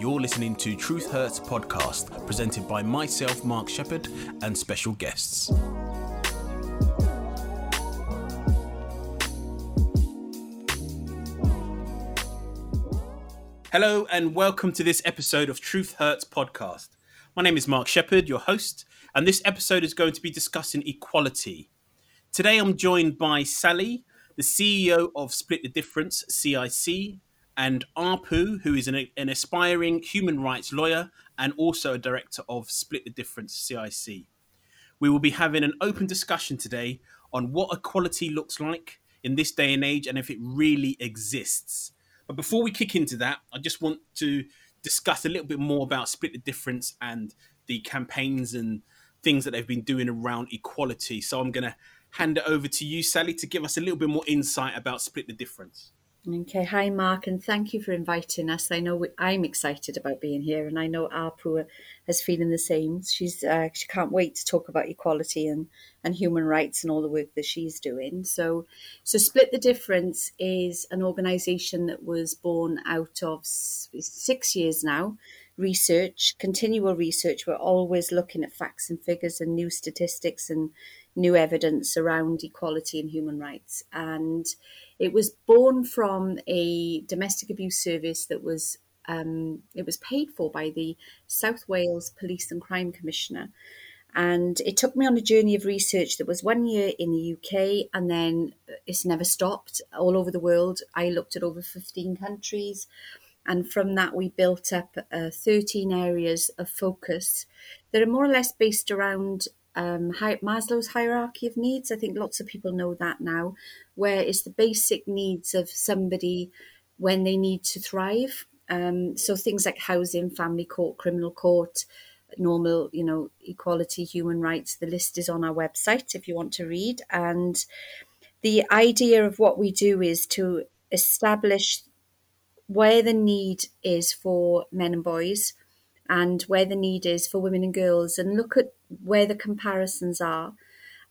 You're listening to Truth Hurts podcast, presented by myself, Mark Sheppard, and special guests. Hello, and welcome to this episode of Truth Hurts podcast. My name is Mark Sheppard, your host, and this episode is going to be discussing equality. Today I'm joined by Sally, the CEO of Split the Difference CIC, and Arpu, who is an, an aspiring human rights lawyer and also a director of Split the Difference CIC. We will be having an open discussion today on what equality looks like in this day and age and if it really exists. But before we kick into that, I just want to discuss a little bit more about Split the Difference and the campaigns and things that they've been doing around equality. So I'm going to hand it over to you, Sally, to give us a little bit more insight about Split the Difference. Okay, hi Mark, and thank you for inviting us. I know we, I'm excited about being here, and I know Arpu is feeling the same. She's uh, she can't wait to talk about equality and, and human rights and all the work that she's doing. So, so Split the Difference is an organisation that was born out of six years now research, continual research. We're always looking at facts and figures and new statistics and new evidence around equality and human rights, and it was born from a domestic abuse service that was um, it was paid for by the South Wales Police and Crime Commissioner. And it took me on a journey of research that was one year in the UK and then it's never stopped all over the world. I looked at over 15 countries. And from that, we built up uh, 13 areas of focus that are more or less based around um, Maslow's hierarchy of needs. I think lots of people know that now, where it's the basic needs of somebody when they need to thrive. Um, so things like housing, family court, criminal court, normal, you know, equality, human rights. The list is on our website if you want to read. And the idea of what we do is to establish where the need is for men and boys and where the need is for women and girls and look at where the comparisons are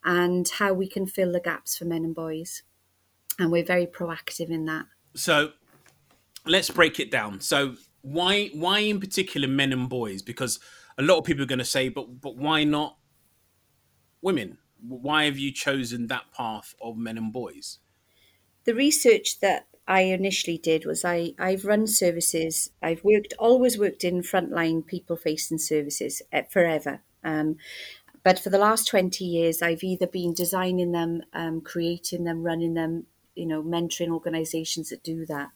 and how we can fill the gaps for men and boys. And we're very proactive in that. So let's break it down. So why why in particular men and boys? Because a lot of people are going to say, but but why not women? Why have you chosen that path of men and boys? The research that I initially did was I, I've run services. I've worked, always worked in frontline people facing services eh, forever. Um, but for the last 20 years, I've either been designing them, um, creating them, running them, you know, mentoring organizations that do that.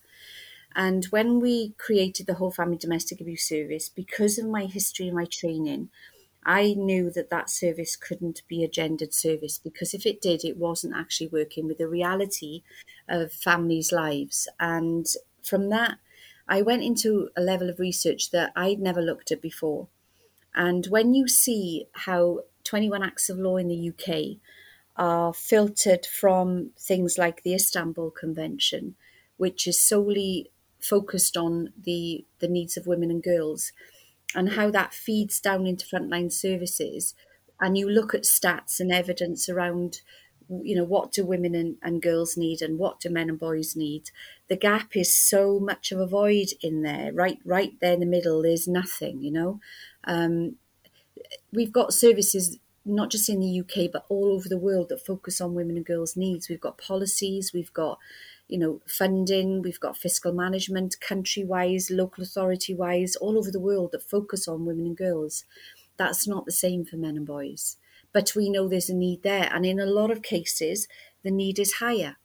And when we created the whole family domestic abuse service, because of my history and my training, I knew that that service couldn't be a gendered service because if it did, it wasn't actually working with the reality of families' lives. And from that, I went into a level of research that I'd never looked at before. And when you see how 21 acts of law in the UK are filtered from things like the Istanbul Convention, which is solely focused on the, the needs of women and girls, and how that feeds down into frontline services and you look at stats and evidence around you know what do women and, and girls need and what do men and boys need the gap is so much of a void in there. Right right there in the middle there's nothing you know? Um, we've got services not just in the uk but all over the world that focus on women and girls needs. We've got policies we've got you know, funding, we've got fiscal management, country wise, local authority wise, all over the world that focus on women and girls. That's not the same for men and boys. But we know there's a need there. And in a lot of cases, the need is higher.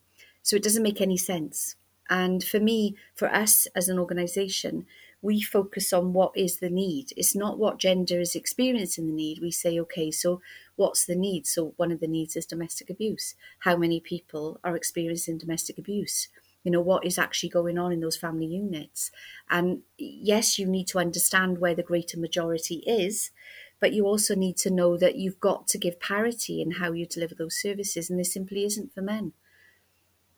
So it doesn't make any sense. And for me, for us as an organization, we focus on what is the need. It's not what gender is experiencing the need. We say, okay, so what's the need? So one of the needs is domestic abuse. How many people are experiencing domestic abuse? You know, what is actually going on in those family units? And yes, you need to understand where the greater majority is, but you also need to know that you've got to give parity in how you deliver those services. And this simply isn't for men.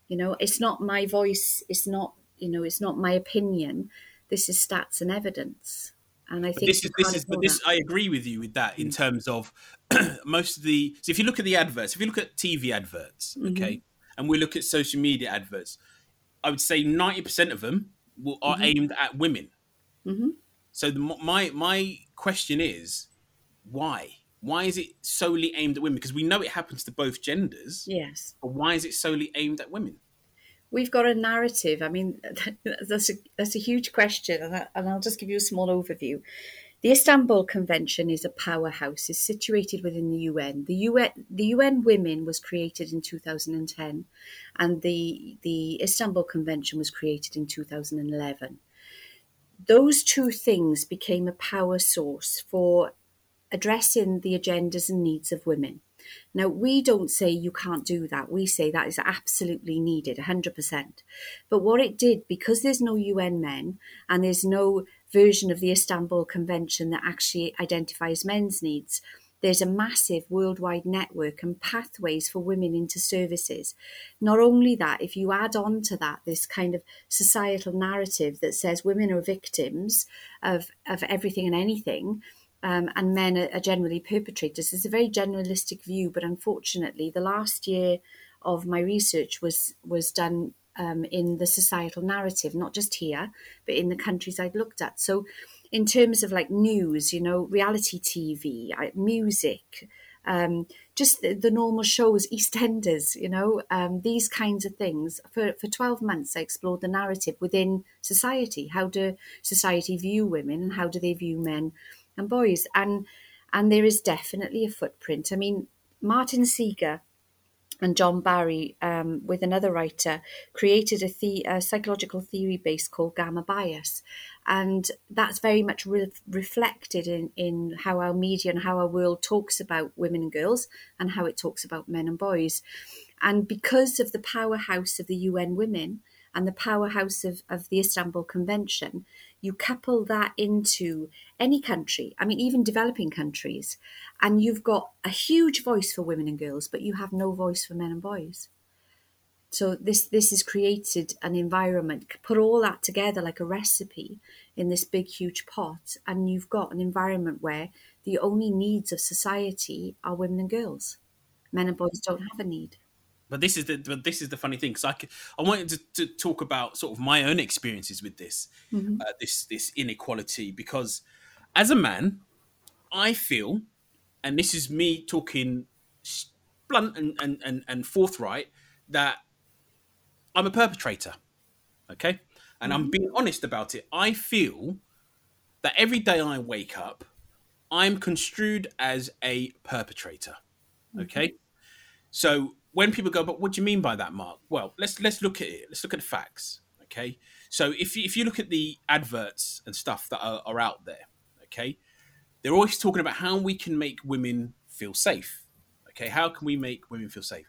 You know, it's not my voice, it's not, you know, it's not my opinion this is stats and evidence. And I think this is this is but this I agree with you with that in mm. terms of most of the so if you look at the adverts, if you look at TV adverts, mm-hmm. okay, and we look at social media adverts, I would say ninety percent of them will, are mm-hmm. aimed at women. Mm-hmm. So the, my my question is, why? Why is it solely aimed at women? Because we know it happens to both genders. Yes. But why is it solely aimed at women? We've got a narrative. I mean, that's a that's a huge question, and, I, and I'll just give you a small overview. The Istanbul Convention is a powerhouse. It's situated within the UN. The UN, the UN Women was created in 2010, and the the Istanbul Convention was created in 2011. Those two things became a power source for addressing the agendas and needs of women. Now, we don't say you can't do that. We say that is absolutely needed, 100%. But what it did, because there's no UN men and there's no version of the Istanbul Convention that actually identifies men's needs, there's a massive worldwide network and pathways for women into services. Not only that, if you add on to that this kind of societal narrative that says women are victims of, of everything and anything, um, and men are, generally perpetrators. It's a very generalistic view, but unfortunately, the last year of my research was was done um, in the societal narrative, not just here, but in the countries I'd looked at. So, in terms of like news, you know, reality TV, music, um, just the, the, normal shows, EastEnders, you know, um, these kinds of things. For, for 12 months, I explored the narrative within society. How do society view women and how do they view men? And boys. And and there is definitely a footprint. I mean, Martin Seager and John Barry, um, with another writer, created a, the- a, psychological theory base called gamma bias. And that's very much re- reflected in, in how our media and how our world talks about women and girls and how it talks about men and boys. And because of the powerhouse of the UN Women and the powerhouse of, of the Istanbul Convention, you couple that into any country, I mean, even developing countries, and you've got a huge voice for women and girls, but you have no voice for men and boys. So this this has created an environment. Put all that together like a recipe in this big huge pot, and you've got an environment where the only needs of society are women and girls. Men and boys don't have a need. But this is the but this is the funny thing because I I wanted to, to, talk about sort of my own experiences with this mm-hmm. uh, this this inequality because as a man, I feel, and this is me talking blunt and and and, and forthright that I'm a perpetrator, okay, and mm-hmm. I'm being honest about it. I feel that every day I wake up, I'm construed as a perpetrator, okay. Mm-hmm. So when people go, but what do you mean by that, Mark? Well, let's let's look at it. Let's look at the facts. Okay, so if you, if you look at the adverts and stuff that are, are out there, okay, they're always talking about how we can make women feel safe. Okay, how can we make women feel safe?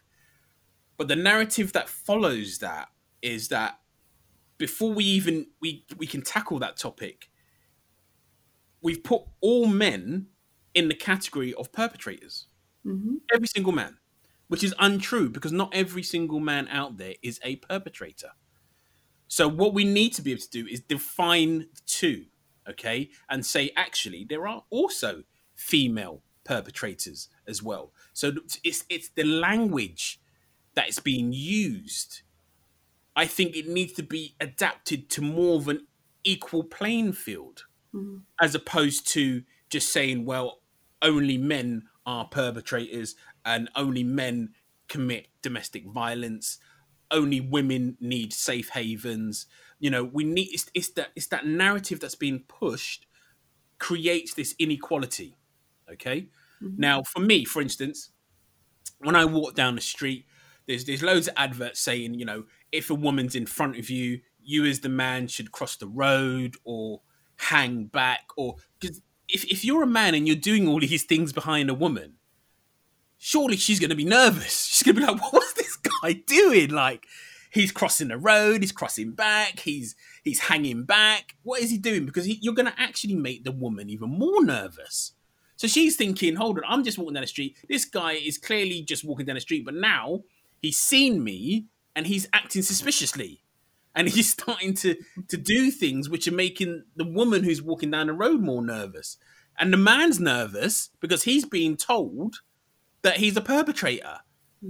But the narrative that follows that is that before we even we we can tackle that topic, we've put all men in the category of perpetrators. Mm-hmm. Every single man which is untrue because not every single man out there is a perpetrator. So what we need to be able to do is define the two, okay, and say actually there are also female perpetrators as well. So it's it's the language that is being used. I think it needs to be adapted to more of an equal playing field, mm-hmm. as opposed to just saying, well, only men are perpetrators and only men commit domestic violence. Only women need safe havens. You know we need it's, it's that it's that narrative that's being pushed creates this inequality okay? Mm-hmm. now for me for instance when i walk down the street there's there's loads of adverts saying you know if a woman's in front of you you as the man should cross the road or hang back or because if, if you're a man and you're doing all these things behind a woman surely she's going to be nervous. She's going to be like, what's this guy doing? Like, he's crossing the road, he's crossing back, he's he's hanging back. What is he doing? Because he, you're going to actually make the woman even more nervous. So she's thinking, hold on, I'm just walking down the street. This guy is clearly just walking down the street, but now he's seen me and he's acting suspiciously. And he's starting to to do things which are making the woman who's walking down the road more nervous. And the man's nervous because he's being told that he's a perpetrator.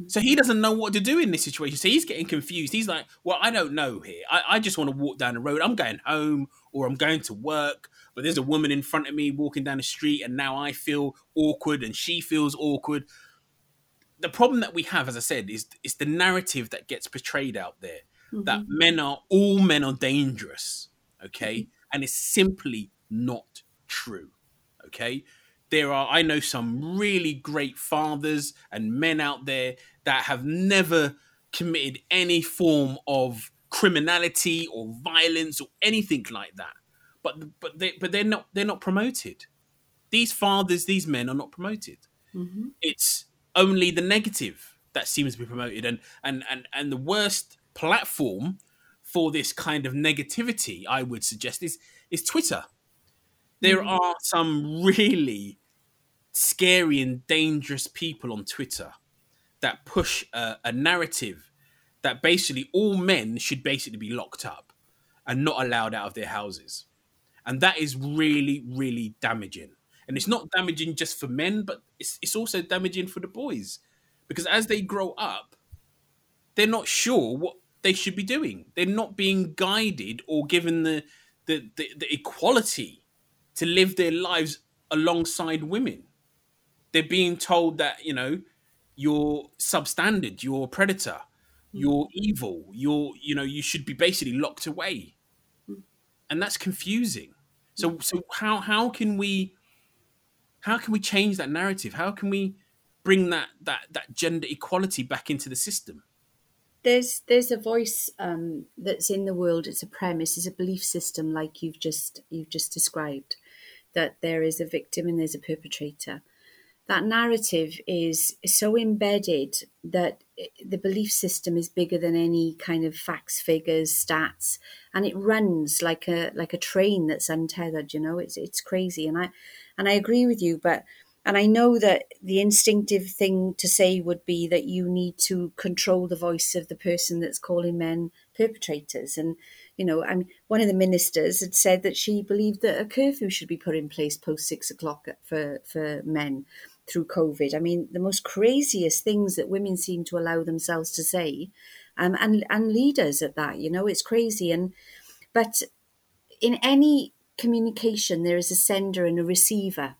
So he doesn't know what to do in this situation. So he's getting confused. He's like, Well, I don't know here. I, I just want to walk down the road. I'm going home or I'm going to work, but there's a woman in front of me walking down the street, and now I feel awkward and she feels awkward. The problem that we have, as I said, is is the narrative that gets portrayed out there mm-hmm. that men are all men are dangerous. Okay. Mm-hmm. And it's simply not true. Okay there are i know some really great fathers and men out there that have never committed any form of criminality or violence or anything like that. But but they but they're not they're not promoted. These fathers these men are not promoted. Mm-hmm. it's only the negative that seems to be promoted. And and and and the worst platform for this kind of negativity i would suggest is is twitter. There mm-hmm. are some really scary and dangerous people on Twitter that push a, a narrative that basically all men should basically be locked up and not allowed out of their houses. And that is really, really damaging. And it's not damaging just for men, but it's, it's also damaging for the boys. Because as they grow up, they're not sure what they should be doing. They're not being guided or given the, the, the, the equality to live their lives alongside women they're being told that you know you're substandard, you're a predator, hmm. you're evil, you're you know you should be basically locked away, hmm. and that's confusing. So hmm. so how how can we how can we change that narrative? How can we bring that that that gender equality back into the system? There's there's a voice um, that's in the world. It's a premise. It's a belief system, like you've just you've just described, that there is a victim and there's a perpetrator that narrative is, so embedded that the belief system is bigger than any kind of facts, figures, stats, and it runs like a like a train that's untethered. You know, it's it's crazy, and I and I agree with you, but and I know that the instinctive thing to say would be that you need to control the voice of the person that's calling men perpetrators. And, you know, I one of the ministers had said that she believed that a curfew should be put in place post six o'clock for, for men through COVID. I mean, the most craziest things that women seem to allow themselves to say, um, and and leaders at that. You know, it's crazy. And but in any communication, there is a sender and a receiver,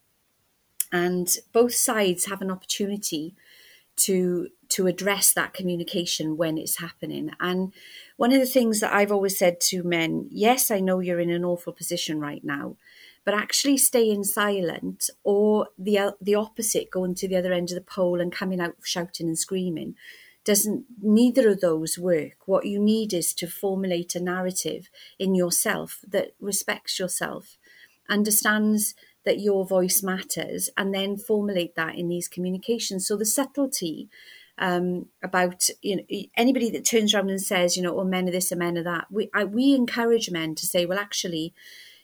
and both sides have an opportunity to to address that communication when it's happening. And one of the things that I've always said to men, yes, I know you're in an awful position right now, but actually staying silent or the the opposite going to the other end of the pole and coming out shouting and screaming doesn't neither of those work. What you need is to formulate a narrative in yourself that respects yourself understands that your voice matters and then formulate that in these communications. So the subtlety um, about you know anybody that turns around and says you know oh men are this and men are that we I, we encourage men to say well actually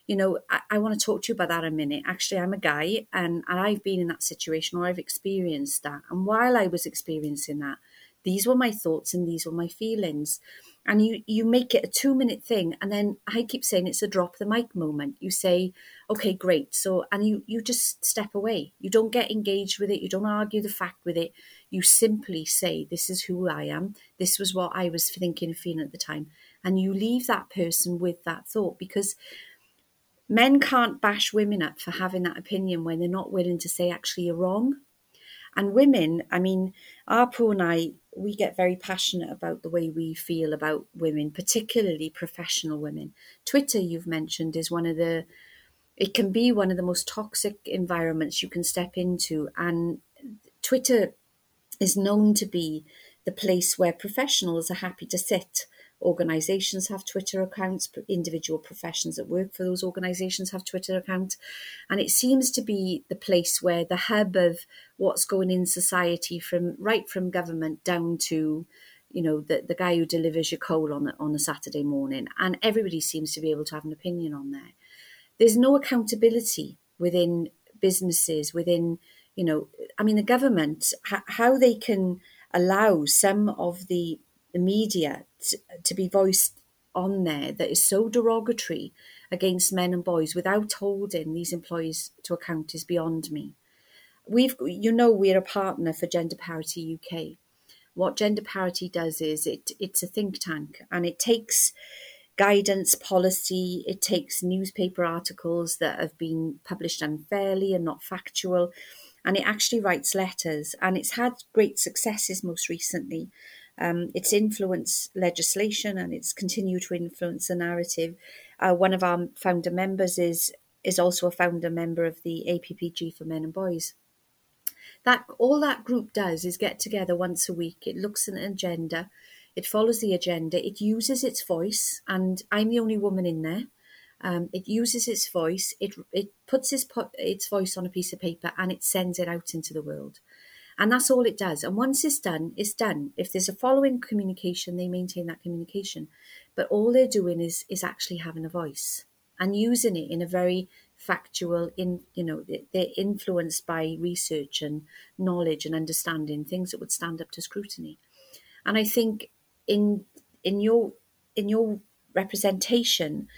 you know, I, I want to talk to you about that a minute. Actually, I'm a guy and, and I've been in that situation or I've experienced that. And while I was experiencing that, these were my thoughts and these were my feelings. And you, you make it a two minute thing. And then I keep saying it's a drop the mic moment. You say, okay, great. So, and you, you just step away. You don't get engaged with it. You don't argue the fact with it. You simply say, this is who I am. This was what I was thinking and feeling at the time. And you leave that person with that thought because men can't bash women up for having that opinion when they're not willing to say, actually, you're wrong. And women, I mean, our Arpu and I, we get very passionate about the way we feel about women, particularly professional women. Twitter, you've mentioned, is one of the, it can be one of the most toxic environments you can step into. And Twitter is known to be the place where professionals are happy to sit organizations have Twitter accounts, individual professions that work for those organizations have Twitter accounts. And it seems to be the place where the hub of what's going in society from right from government down to you know the, the guy who delivers your coal on on a Saturday morning and everybody seems to be able to have an opinion on there there's no accountability within businesses within you know I mean the government how they can allow some of the the media to, to be voiced on there that is so derogatory against men and boys without holding these employees to account is beyond me. We've, you know, we're a partner for Gender Parity UK, what gender parity does is it it's a think tank and it takes guidance policy it takes newspaper articles that have been published unfairly and not factual and it actually writes letters and it's had great successes most recently um, it's influenced legislation and it's continued to influence the narrative uh, one of our founder members is is also a founder member of the APPG for Men and Boys. That all that group does is get together once a week. It looks at an agenda, it follows the agenda, it uses its voice, and I'm the only woman in there. Um, it uses its voice, it it puts its its voice on a piece of paper, and it sends it out into the world. And that's all it does. And once it's done, it's done. If there's a following communication, they maintain that communication. But all they're doing is is actually having a voice and using it in a very factual in you know they're influenced by research and knowledge and understanding things that would stand up to scrutiny and i think in in your in your representation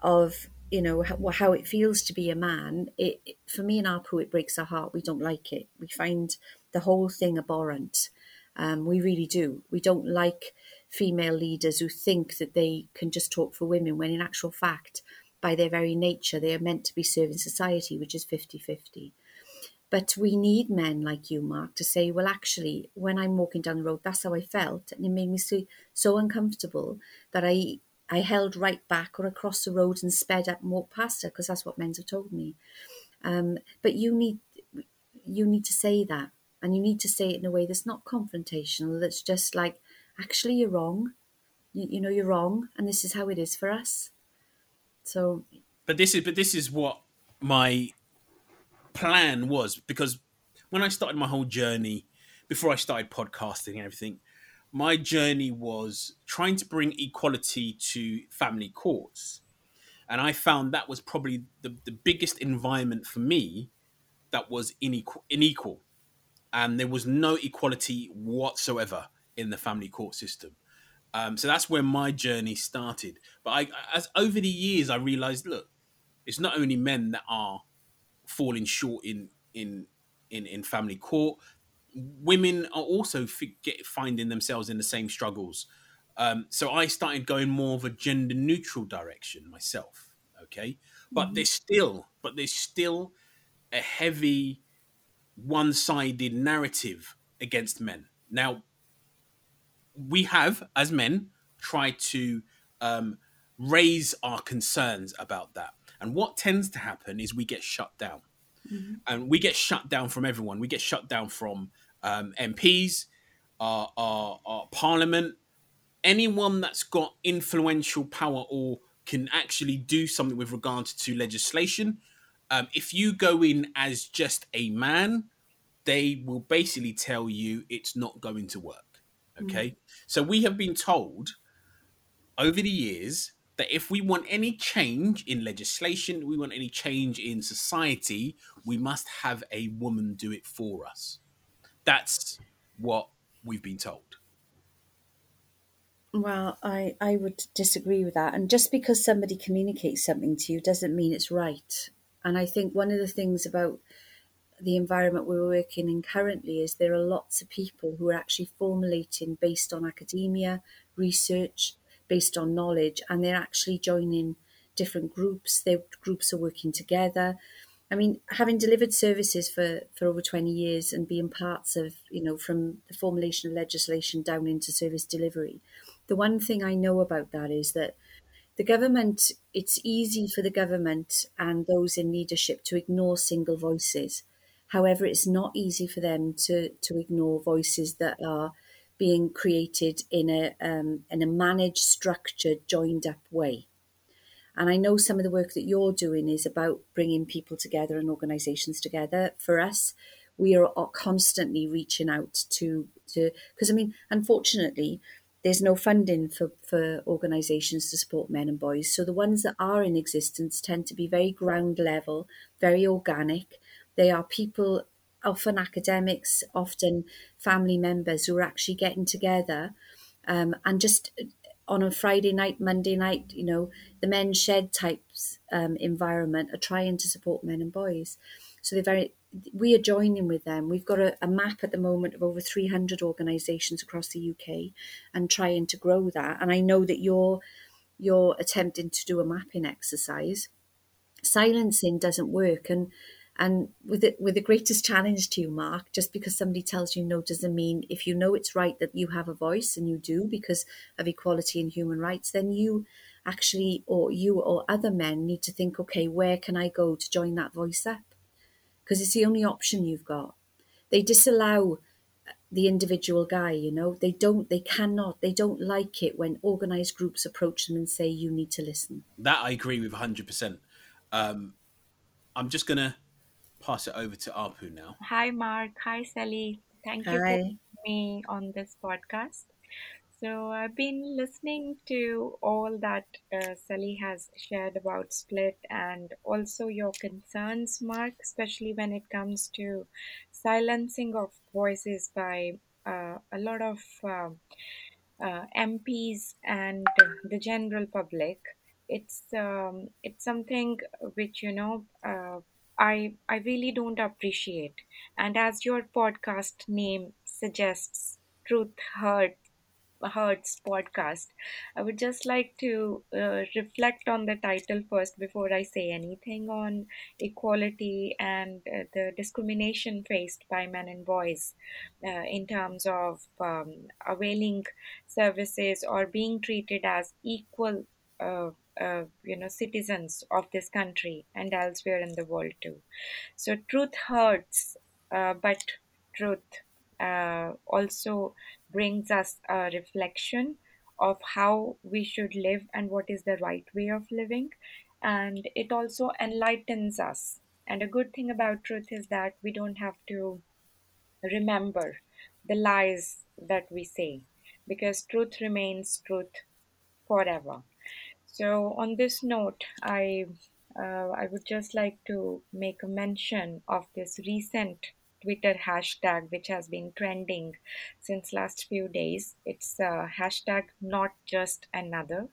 of you know how, how it feels to be a man it for me and Arpu it breaks our heart we don't like it we find the whole thing abhorrent um, we really do we don't like female leaders who think that they can just talk for women when in actual fact by their very nature, they are meant to be serving society, which is 50 50. But we need men like you, Mark, to say, well, actually, when I'm walking down the road, that's how I felt. And it made me so, so uncomfortable that I, I held right back or across the road and sped up and walked past her because that's what men have told me. Um, but you need, you need to say that. And you need to say it in a way that's not confrontational, that's just like, actually, you're wrong. You, you know, you're wrong. And this is how it is for us. So, but this is but this is what my plan was because when I started my whole journey before I started podcasting and everything, my journey was trying to bring equality to family courts. And I found that was probably the, the biggest environment for me that was unequal, unequal. And there was no equality whatsoever in the family court system. Um, so that's where my journey started. But I, as over the years, I realized, look, it's not only men that are falling short in in in, in family court. Women are also get, finding themselves in the same struggles. Um, so I started going more of a gender neutral direction myself. Okay, but mm-hmm. there's still, but there's still a heavy one sided narrative against men. Now, we have, as men, tried to um, raise our concerns about that. And what tends to happen is we get shut down. Mm-hmm. And we get shut down from everyone. We get shut down from um, MPs, our, our, our parliament, anyone that's got influential power or can actually do something with regards to legislation. Um, if you go in as just a man, they will basically tell you it's not going to work. Okay. Mm. So we have been told over the years that if we want any change in legislation, we want any change in society, we must have a woman do it for us. That's what we've been told. Well, I, I would disagree with that. And just because somebody communicates something to you doesn't mean it's right. And I think one of the things about the environment we're working in currently is there are lots of people who are actually formulating based on academia, research, based on knowledge, and they're actually joining different groups. Their groups are working together. I mean, having delivered services for, for over 20 years and being parts of, you know, from the formulation of legislation down into service delivery, the one thing I know about that is that the government, it's easy for the government and those in leadership to ignore single voices. However, it's not easy for them to, to ignore voices that are being created in a, um, in a managed, structured, joined up way. And I know some of the work that you're doing is about bringing people together and organisations together. For us, we are constantly reaching out to to because I mean, unfortunately, there's no funding for for organisations to support men and boys. So the ones that are in existence tend to be very ground level, very organic, they are people, often academics, often family members who are actually getting together um, and just on a Friday night, Monday night, you know, the men's shed types um, environment are trying to support men and boys. So they're very we are joining with them. We've got a, a, map at the moment of over 300 organisations across the UK and trying to grow that. And I know that you're you're attempting to do a mapping exercise. Silencing doesn't work, and and with it with the greatest challenge to you, Mark, just because somebody tells you no doesn't mean if you know it's right that you have a voice and you do because of equality and human rights, then you actually or you or other men need to think, okay, where can I go to join that voice up? Because it's the only option you've got. They disallow the individual guy, you know, they don't, they cannot, they don't like it when organized groups approach them and say, you need to listen. That I agree with 100%. Um, I'm just going to pass it over to Arpu now. Hi, Mark. Hi, Sally. Thank you for me on this podcast. So I've been listening to all that uh, Sally has shared about Split and also your concerns, Mark, especially when it comes to silencing of voices by uh, a lot of uh, uh MPs and the general public. It's um, it's something which you know uh, I I really don't appreciate. And as your podcast name suggests, truth hurt Hurts podcast. I would just like to uh, reflect on the title first before I say anything on equality and uh, the discrimination faced by men and boys uh, in terms of um, availing services or being treated as equal. Uh, uh, you know citizens of this country and elsewhere in the world too so truth hurts uh, but truth uh, also brings us a reflection of how we should live and what is the right way of living. And it also enlightens us. And a good thing about truth is that we don't have to remember the lies that we say because truth remains truth forever. So, on this note, I uh, I would just like to make a mention of this recent Twitter hashtag which has been trending since last few days. It's uh, hashtag not just another.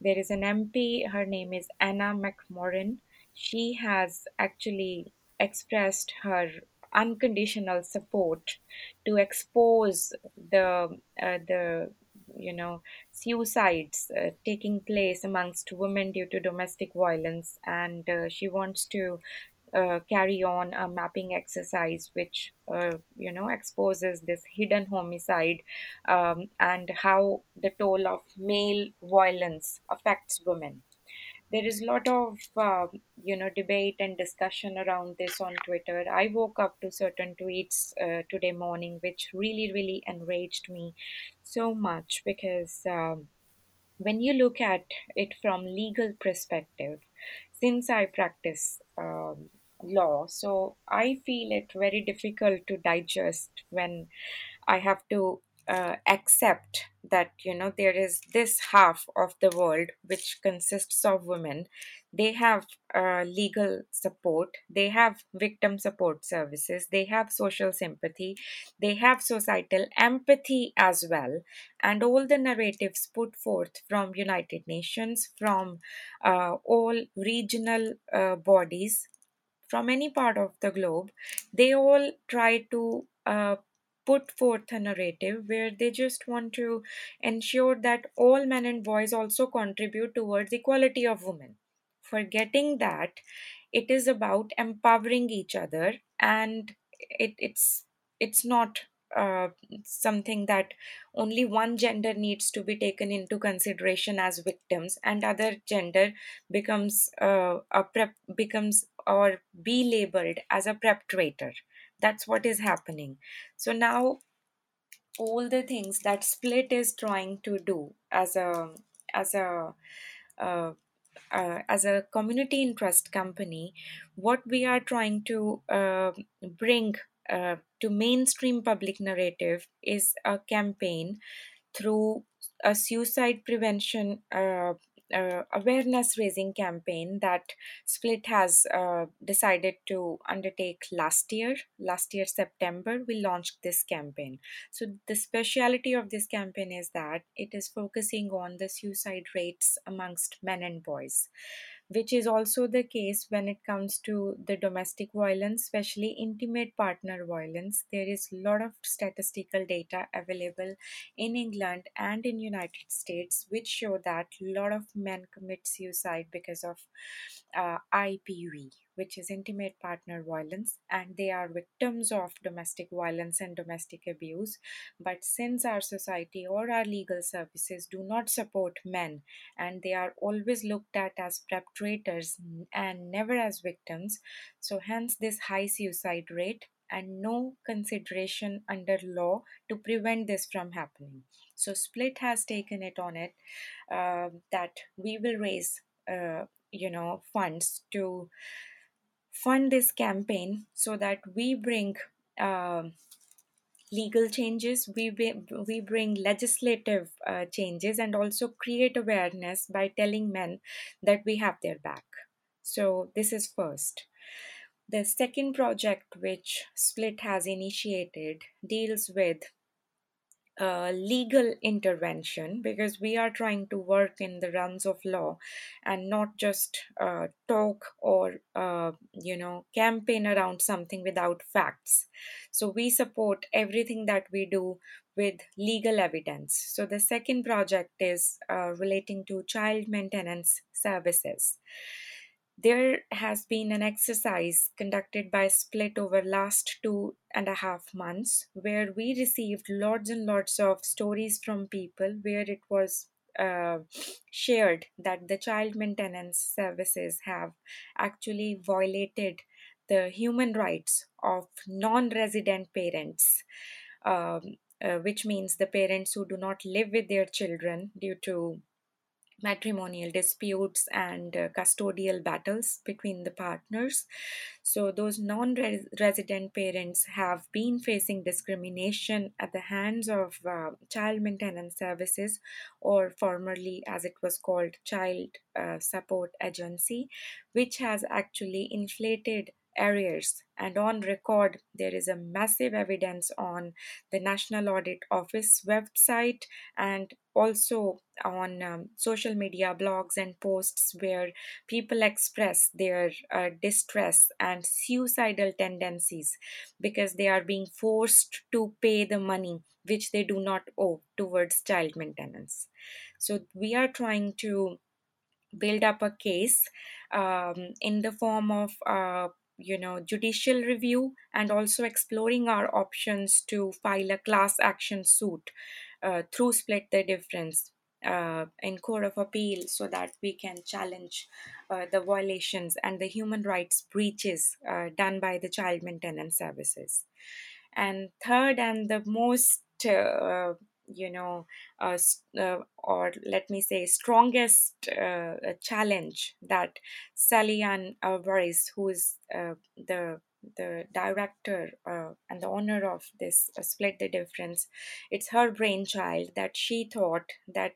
There is an MP, her name is Anna McMorrin. She has actually expressed her unconditional support to expose the uh, the you know suicides uh, taking place amongst women due to domestic violence and uh, she wants to uh, carry on a mapping exercise which uh, you know exposes this hidden homicide um, and how the toll of male violence affects women. There is a lot of uh, you know debate and discussion around this on twitter. I woke up to certain tweets uh, today morning which really really enraged me so much because um, when you look at it from legal perspective since i practice um, law. So I feel it very difficult to digest when I have to uh, accept that you know there is this half of the world which consists of women. They have uh, legal support. They have victim support services. They have social sympathy. They have societal empathy as well. And all the narratives put forth from united nations from uh, all regional uh, bodies from any part of the globe, they all try to uh, put forth a narrative where they just want to ensure that all men and boys also contribute towards equality of women. Forgetting that it is about empowering each other and it, it's it's not uh, something that only one gender needs to be taken into consideration as victims and other gender becomes uh, a prep becomes or be labeled as a perpetrator. That's what is happening. So now all the things that split is trying to do as a as a uh, uh, as a community interest company, what we are trying to uh, bring uh, to mainstream public narrative is a campaign through a suicide prevention uh, uh, awareness raising campaign that Split has uh, decided to undertake last year. Last year, September, we launched this campaign. So, the speciality of this campaign is that it is focusing on the suicide rates amongst men and boys which is also the case when it comes to the domestic violence, especially intimate partner violence. There is a lot of statistical data available in England and in United States which show that a lot of men commit suicide because of uh, IPV, which is intimate partner violence, and they are victims of domestic violence and domestic abuse. But since our society or our legal services do not support men and they are always looked at as perpetrators and never as victims, so hence this high suicide rate and no consideration under law to prevent this from happening. So, Split has taken it on it uh, that we will raise, uh, you know, funds to fund this campaign so that we bring. Uh, legal changes we we bring legislative uh, changes and also create awareness by telling men that we have their back so this is first the second project which Split has initiated deals with uh, legal intervention because we are trying to work in the realms of law and not just uh, talk or uh, you know campaign around something without facts. So we support everything that we do with legal evidence. So the second project is uh, relating to child maintenance services there has been an exercise conducted by Split over last two and a half months where we received lots and lots of stories from people where it was uh, shared that the child maintenance services have actually violated the human rights of non-resident parents um, uh, which means the parents who do not live with their children due to matrimonial disputes and uh, custodial battles between the partners. So, those non resident parents have been facing discrimination at the hands of uh, child maintenance services, or formerly as it was called, Child uh, Support Agency, which has actually inflated arrears and on record there is a massive evidence on the national audit office website and also on um, social media blogs and posts where people express their uh, distress and suicidal tendencies because they are being forced to pay the money which they do not owe towards child maintenance. So we are trying to build up a case um, in the form of uh, you know judicial review and also exploring our options to file a class action suit uh, through split the difference uh, in court of appeal so that we can challenge uh, the violations and the human rights breaches uh, done by the child maintenance services. And third and the most uh, you know uh, uh, or let me say strongest uh, challenge that Sally Ann Alvarez who is uh, the the director uh, and the owner of this uh, split the difference it's her brainchild that she thought that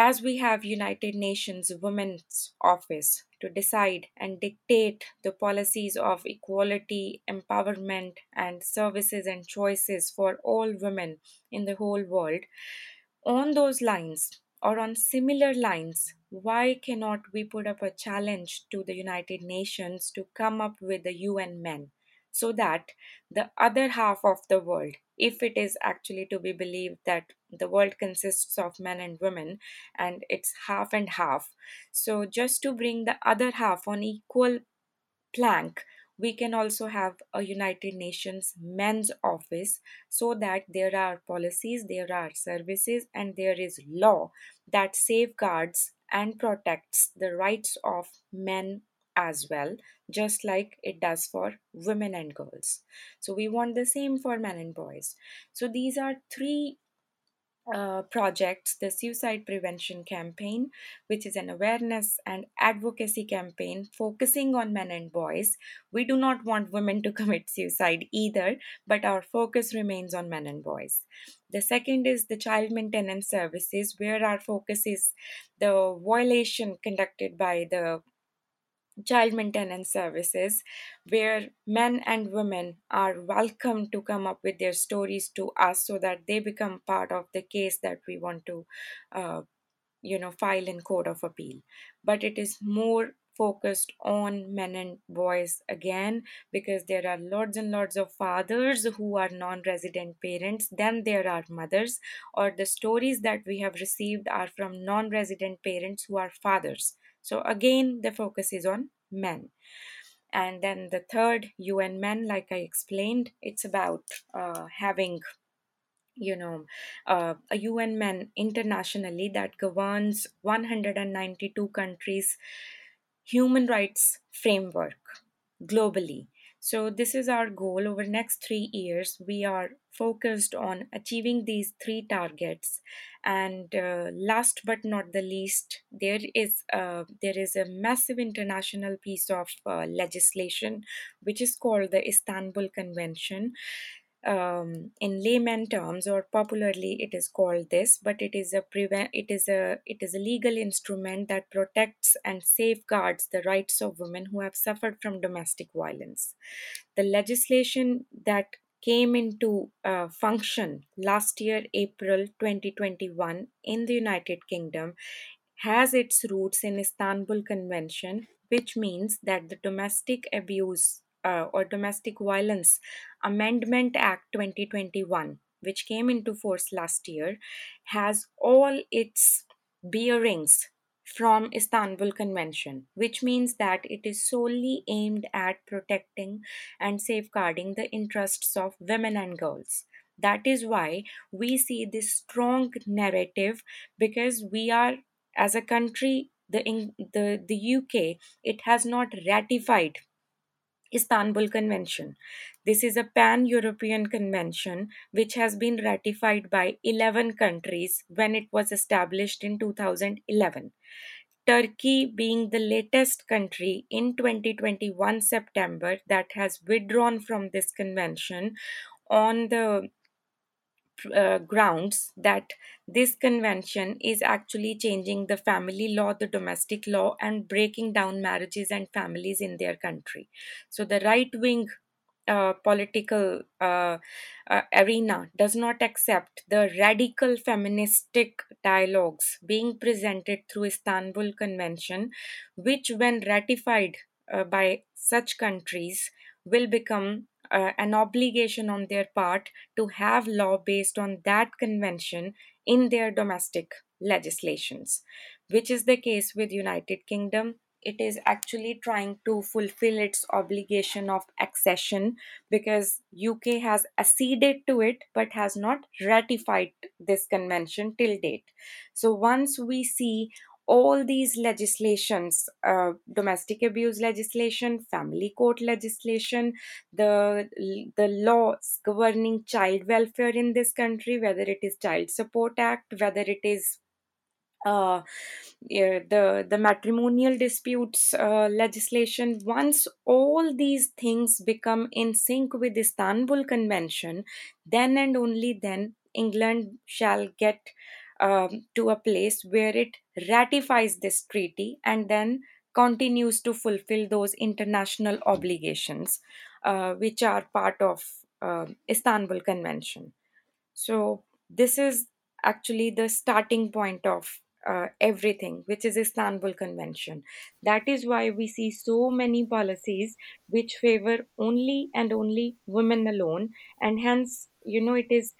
as we have United Nations Women's Office to decide and dictate the policies of equality, empowerment, and services and choices for all women in the whole world, on those lines or on similar lines, why cannot we put up a challenge to the United Nations to come up with the UN men? So that the other half of the world, if it is actually to be believed that the world consists of men and women and it's half and half, so just to bring the other half on equal plank, we can also have a United Nations men's office so that there are policies, there are services, and there is law that safeguards and protects the rights of men as well, just like it does for women and girls. So we want the same for men and boys. So these are three uh, projects the suicide prevention campaign which is an awareness and advocacy campaign focusing on men and boys we do not want women to commit suicide either but our focus remains on men and boys the second is the child maintenance services where our focus is the violation conducted by the child maintenance services where men and women are welcome to come up with their stories to us so that they become part of the case that we want to uh, you know file in court of appeal. But it is more focused on men and boys again because there are lots and lots of fathers who are non-resident parents then there are mothers or the stories that we have received are from non-resident parents who are fathers so again the focus is on men. And then the third un men like i explained it's about uh, having you know uh, a un men internationally that governs 192 countries human rights framework globally so this is our goal. Over next 3 years we are focused on achieving these three targets. And uh, last but not the least there is uh, there is a massive international piece of uh, legislation which is called the istanbul convention um, in layman terms or popularly it is called this but it is a prevent it is a it is a legal instrument that protects and safeguards the rights of women who have suffered from domestic violence. The legislation that came into uh, function last year april 2021 in the united kingdom has its roots in istanbul convention which means that the domestic abuse uh, or Domestic Violence Amendment Act 2021, which came into force last year, has all its bearings from Istanbul Convention, which means that it is solely aimed at protecting and safeguarding the interests of women and girls. That is why we see this strong narrative because we are, as a country, the, the, the UK, it has not ratified Istanbul Convention. This is a pan European convention which has been ratified by 11 countries when it was established in 2011. Turkey being the latest country in 2021 September that has withdrawn from this convention on the uh, grounds that this convention is actually changing the family law, the domestic law, and breaking down marriages and families in their country. So, the right wing uh, political uh, uh, arena does not accept the radical feministic dialogues being presented through Istanbul Convention, which, when ratified uh, by such countries, will become uh, an obligation on their part to have law based on that convention in their domestic legislations which is the case with united kingdom. It is actually trying to fulfill its obligation of accession because uk has acceded to it but has not ratified this convention till date. So once we see all these legislations uh, domestic abuse legislation family court legislation the the laws governing child welfare in this country whether it is child support act whether it is uh, the the matrimonial disputes uh, legislation. Once all these things become in sync with the istanbul convention then and only then england shall get um, to a place where it ratifies this treaty and then continues to fulfill those international obligations uh, which are part of uh, Istanbul Convention. So, this is actually the starting point of uh, everything, which is Istanbul Convention. That is why we see so many policies which favor only and only women alone, and hence, you know, it is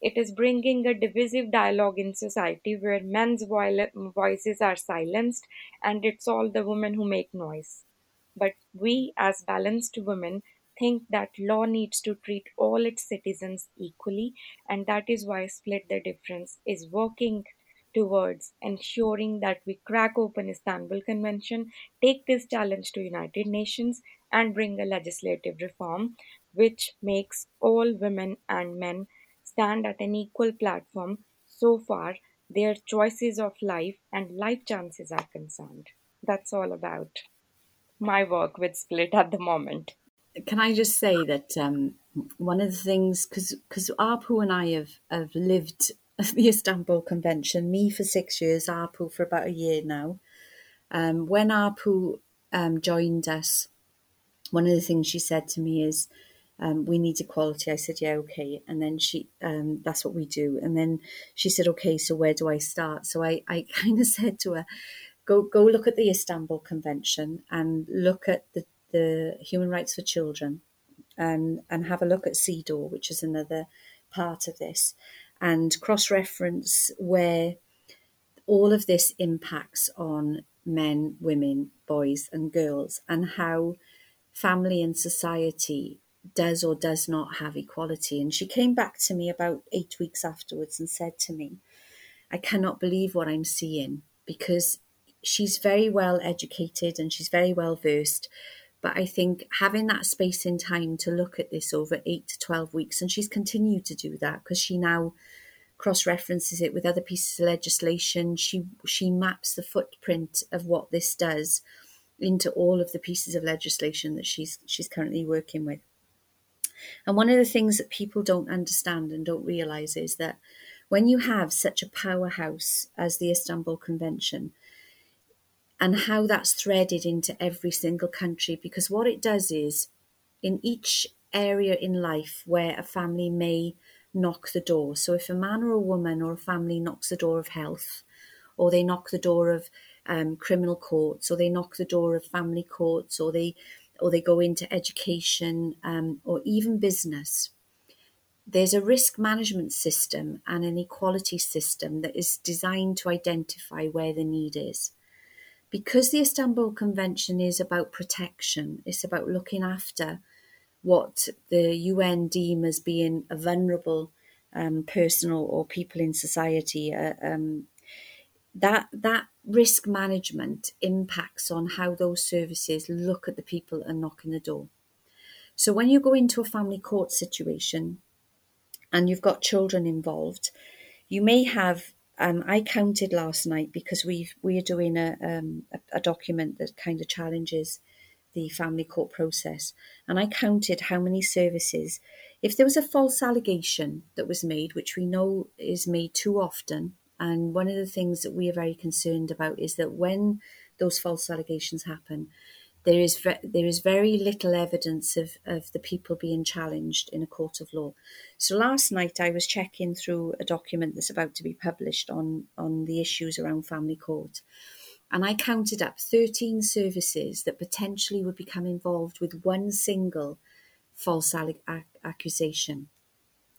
it is bringing a divisive dialogue in society where men's voices are silenced and it's all the women who make noise. But we, as balanced women, think that law needs to treat all its citizens equally, and that is why Split the Difference is working towards ensuring that we crack open Istanbul Convention, take this challenge to United Nations, and bring a legislative reform which makes all women and men stand at an equal platform so far their choices of life and life chances are concerned. That's all about my work with Split at the moment. Can I just say that um, one of the things, because Arpu and I have, have lived the Istanbul Convention, me for six years, Arpu for about a year now. Um, when Arpu um, joined us, one of the things she said to me is, um, we need equality. I said, yeah, okay. And then she, um, that's what we do. And then she said, okay, so where do I start? So I, I kind of said to her, go, go look at the Istanbul Convention and look at the, the human rights for children and, and have a look at CEDAW, which is another part of this, and cross reference where all of this impacts on men, women, boys, and girls, and how family and society does or does not have equality. And she came back to me about eight weeks afterwards and said to me, I cannot believe what I'm seeing because she's very well educated and she's very well versed. But I think having that space in time to look at this over eight to 12 weeks, and she's continued to do that because she now cross references it with other pieces of legislation. She, she maps the footprint of what this does into all of the pieces of legislation that she's, she's currently working with. And one of the things that people don't understand and don't realize is that when you have such a powerhouse as the Istanbul Convention, and how that's threaded into every single country, because what it does is in each area in life where a family may knock the door. So if a man or a woman or a family knocks the door of health, or they knock the door of um, criminal courts, or they knock the door of family courts, or they or they go into education um, or even business. There's a risk management system and an equality system that is designed to identify where the need is. Because the Istanbul Convention is about protection, it's about looking after what the UN deem as being a vulnerable um, person or, people in society. Uh, um, that that risk management impacts on how those services look at the people and knock on the door. So when you go into a family court situation and you've got children involved, you may have. Um, I counted last night because we we are doing a, um, a, a document that kind of challenges the family court process, and I counted how many services. If there was a false allegation that was made, which we know is made too often and one of the things that we are very concerned about is that when those false allegations happen, there is ve- there is very little evidence of, of the people being challenged in a court of law. So last night I was checking through a document that's about to be published on on the issues around family court, and I counted up 13 services that potentially would become involved with one single false ac- accusation.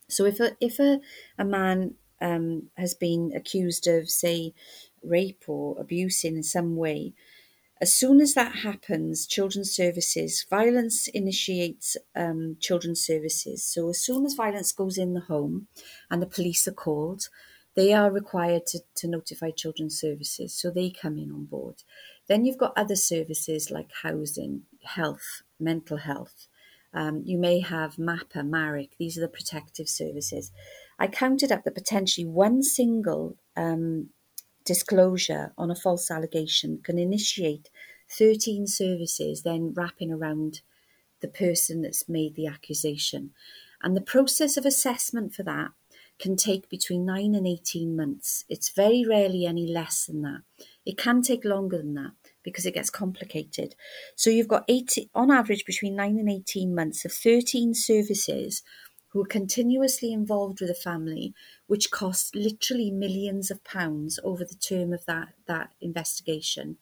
So if a if a, a man um, has been accused of, say, rape or abuse in some way, as soon as that happens, children's services, violence initiates um, children's services. So as soon as violence goes in the home and the police are called, they are required to, to notify children's services. So they come in on board. Then you've got other services like housing, health, mental health. Um, you may have MAPPA, MARAC, these are the protective services. I counted up that potentially one single um, disclosure on a false allegation can initiate 13 services then wrapping around the person that's made the accusation. And the process of assessment for that can take between 9 and 18 months. It's very rarely any less than that. It can take longer than that because it gets complicated. So you've got 80, on average between 9 and 18 months of 13 services who are continuously involved with a family, which costs literally millions of pounds over the term of that, that investigation.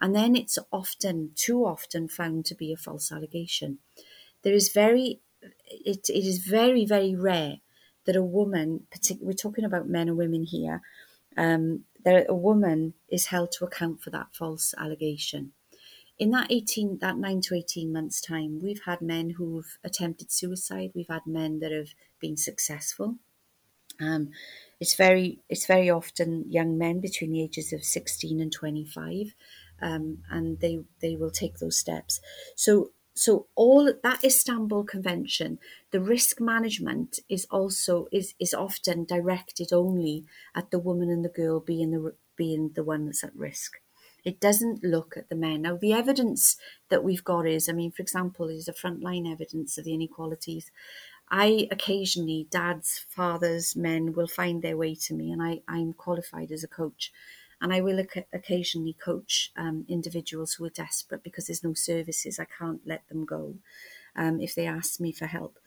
And then it's often, too often, found to be a false allegation. There is very, it, it is very, very rare that a woman, we're talking about men and women here, um, that a woman is held to account for that false allegation in that 18 that 9 to 18 months time we've had men who've attempted suicide. We've had men that have been successful. Um, it's very it's very often young men between the ages of 16 and 25 um, and they they will take those steps. So so all that Istanbul Convention, the risk management is also is is often directed only at the woman and the girl being the being the one that's at risk. It doesn't look at the men. Now, the evidence that we've got is, I mean, for example, is a frontline evidence of the inequalities. I occasionally, dads, fathers, men will find their way to me, and I, I'm qualified as a coach. And I will occasionally coach um, individuals who are desperate because there's no services. I can't let them go. um, if they ask me for help.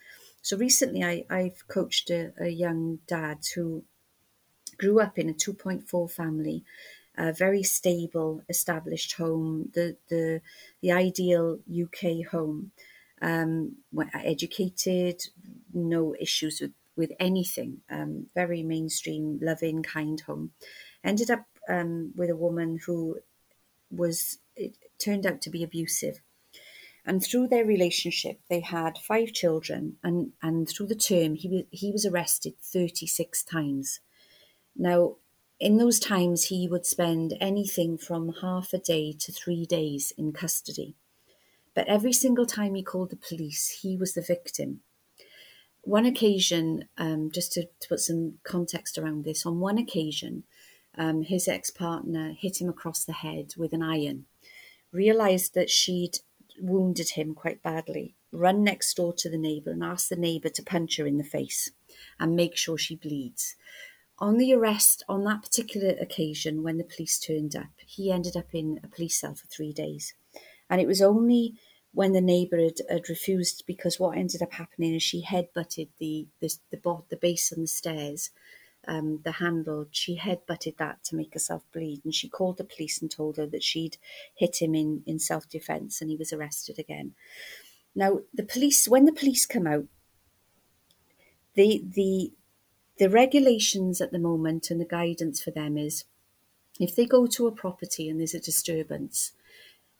So recently, I, I've coached a, a young dad who grew up in a 2.4 family, a very stable, established home, the the the ideal UK home, um, educated, no issues with with anything, um, very mainstream, loving, kind home. Ended up um, with a woman who was it turned out to be abusive. And through their relationship, they had five children, and, and through the term, he was, he was arrested 36 times. Now, in those times, he would spend anything from half a day to three days in custody. But every single time he called the police, he was the victim. One occasion, um, just to, to, put some context around this, on one occasion, um, his ex partner hit him across the head with an iron, realised that she'd wounded him quite badly, run next door to the neighbour and asked the neighbour to punch her in the face and make sure she bleeds. On the arrest on that particular occasion, when the police turned up, he ended up in a police cell for three days. And it was only when the neighbour had, had refused, because what ended up happening is she head butted the, the, the, the base on the stairs um, the handle, she head butted that to make herself bleed. And she called the police and told her that she'd hit him in, in self defence and he was arrested again. Now, the police, when the police come out, the, the, the regulations at the moment and the guidance for them is if they go to a property and there's a disturbance,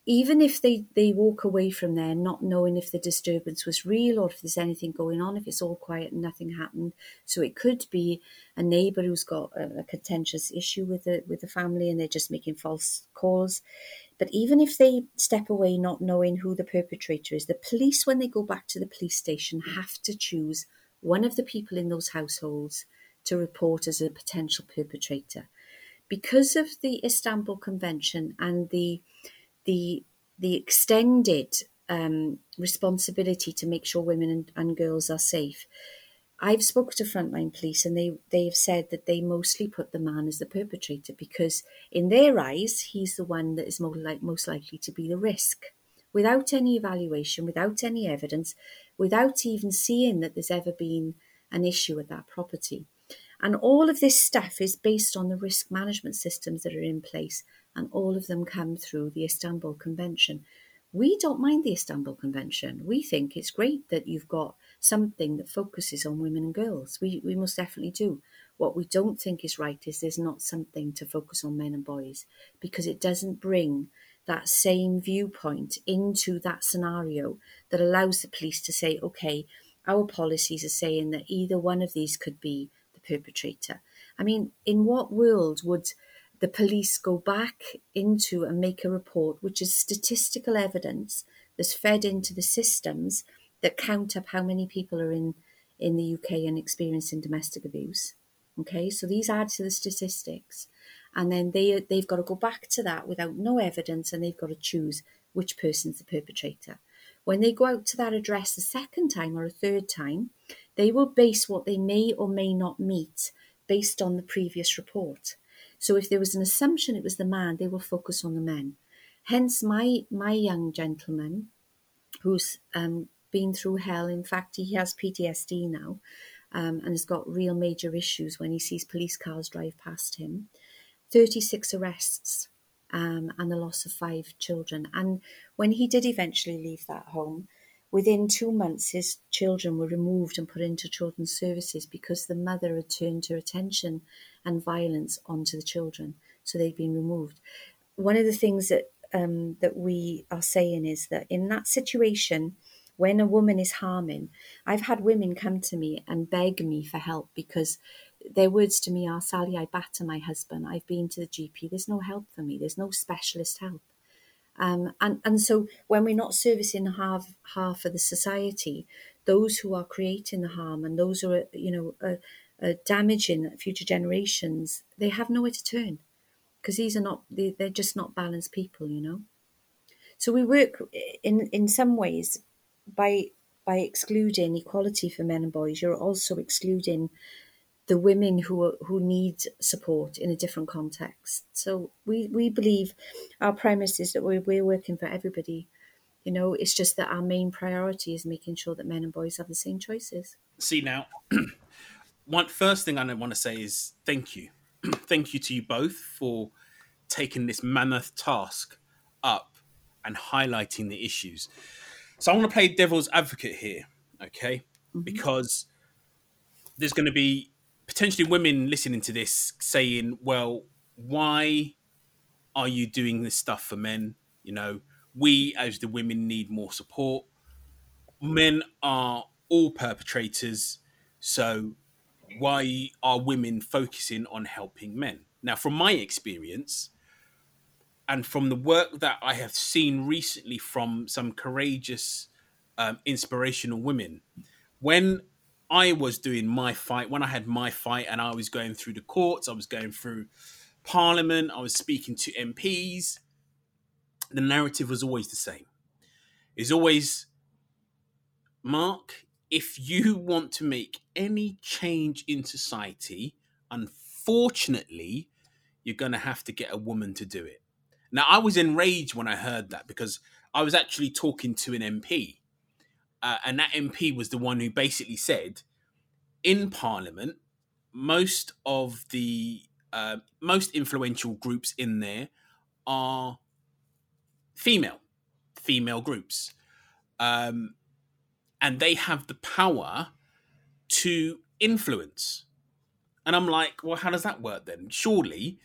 even if they, they walk away from there not knowing if the disturbance was real or if there's anything going on, if it's all quiet and nothing happened. So it could be a neighbour who's got a, a contentious issue with the with the family and they're just making false calls. But even if they step away not knowing who the perpetrator is, the police, when they go back to the police station, have to choose one of the people in those households to report as a potential perpetrator. Because of the Istanbul Convention and the the the extended um, responsibility to make sure women and, and girls are safe. I've spoken to frontline police and they they've said that they mostly put the man as the perpetrator because in their eyes he's the one that is like, most likely to be the risk. Without any evaluation, without any evidence, without even seeing that there's ever been an issue with that property. And all of this stuff is based on the risk management systems that are in place and all of them come through the Istanbul Convention. We don't mind the Istanbul Convention. We think it's great that you've got something that focuses on women and girls. We, we most definitely do. What we don't think is right is there's not something to focus on men and boys because it doesn't bring that same viewpoint into that scenario that allows the police to say, okay, our policies are saying that either one of these could be the perpetrator. I mean, in what world would the police go back into and make a report, which is statistical evidence that's fed into the systems that count up how many people are in, in the UK and experiencing domestic abuse. Okay, so these add to the statistics, and then they they've got to go back to that without no evidence, and they've got to choose which person's the perpetrator. When they go out to that address a second time or a third time, they will base what they may or may not meet based on the previous report. So if there was an assumption it was the man, they will focus on the men. Hence, my my young gentleman, who's um, been through hell. In fact, he has PTSD now, um, and has got real major issues when he sees police cars drive past him. Thirty six arrests. Um, and the loss of five children. And when he did eventually leave that home, Within two months, his children were removed and put into children's services because the mother had turned her attention and violence onto the children. So they'd been removed. One of the things that um, that we are saying is that in that situation, when a woman is harming, I've had women come to me and beg me for help because their words to me are, Sally, I batter my husband. I've been to the GP. There's no help for me. There's no specialist help. Um, and, and so when we're not servicing half, half of the society, those who are creating the harm and those who are, you know, are, are damaging future generations, they have nowhere to turn because these are not, they, they're just not balanced people, you know. So we work in, in some ways by, by excluding equality for men and boys, you're also excluding the women who who need support in a different context. So we we believe our premise is that we're, we're working for everybody You know, it's just that our main priority is making sure that men and boys have the same choices. See now, one first thing I want to say is thank you, thank you to you both for taking this mammoth task up and highlighting the issues. So I want to play devil's advocate here, okay? Mm-hmm. Because there's going to be potentially women listening to this saying, well, why are you doing this stuff for men? You know, we as the women need more support. Men are all perpetrators. So why are women focusing on helping men? Now, from my experience, and from the work that I have seen recently from some courageous, um, inspirational women, when I was doing my fight, when I had my fight and I was going through the courts, I was going through parliament, I was speaking to MPs, the narrative was always the same. It's always, Mark, if you want to make any change in society, unfortunately, you're going to have to get a woman to do it. Now, I was enraged when I heard that because I was actually talking to an MP, uh, and that MP was the one who basically said, in Parliament, most of the uh, most influential groups in there are female, female groups, um, and they have the power to influence. And I'm like, well, how does that work then? Surely,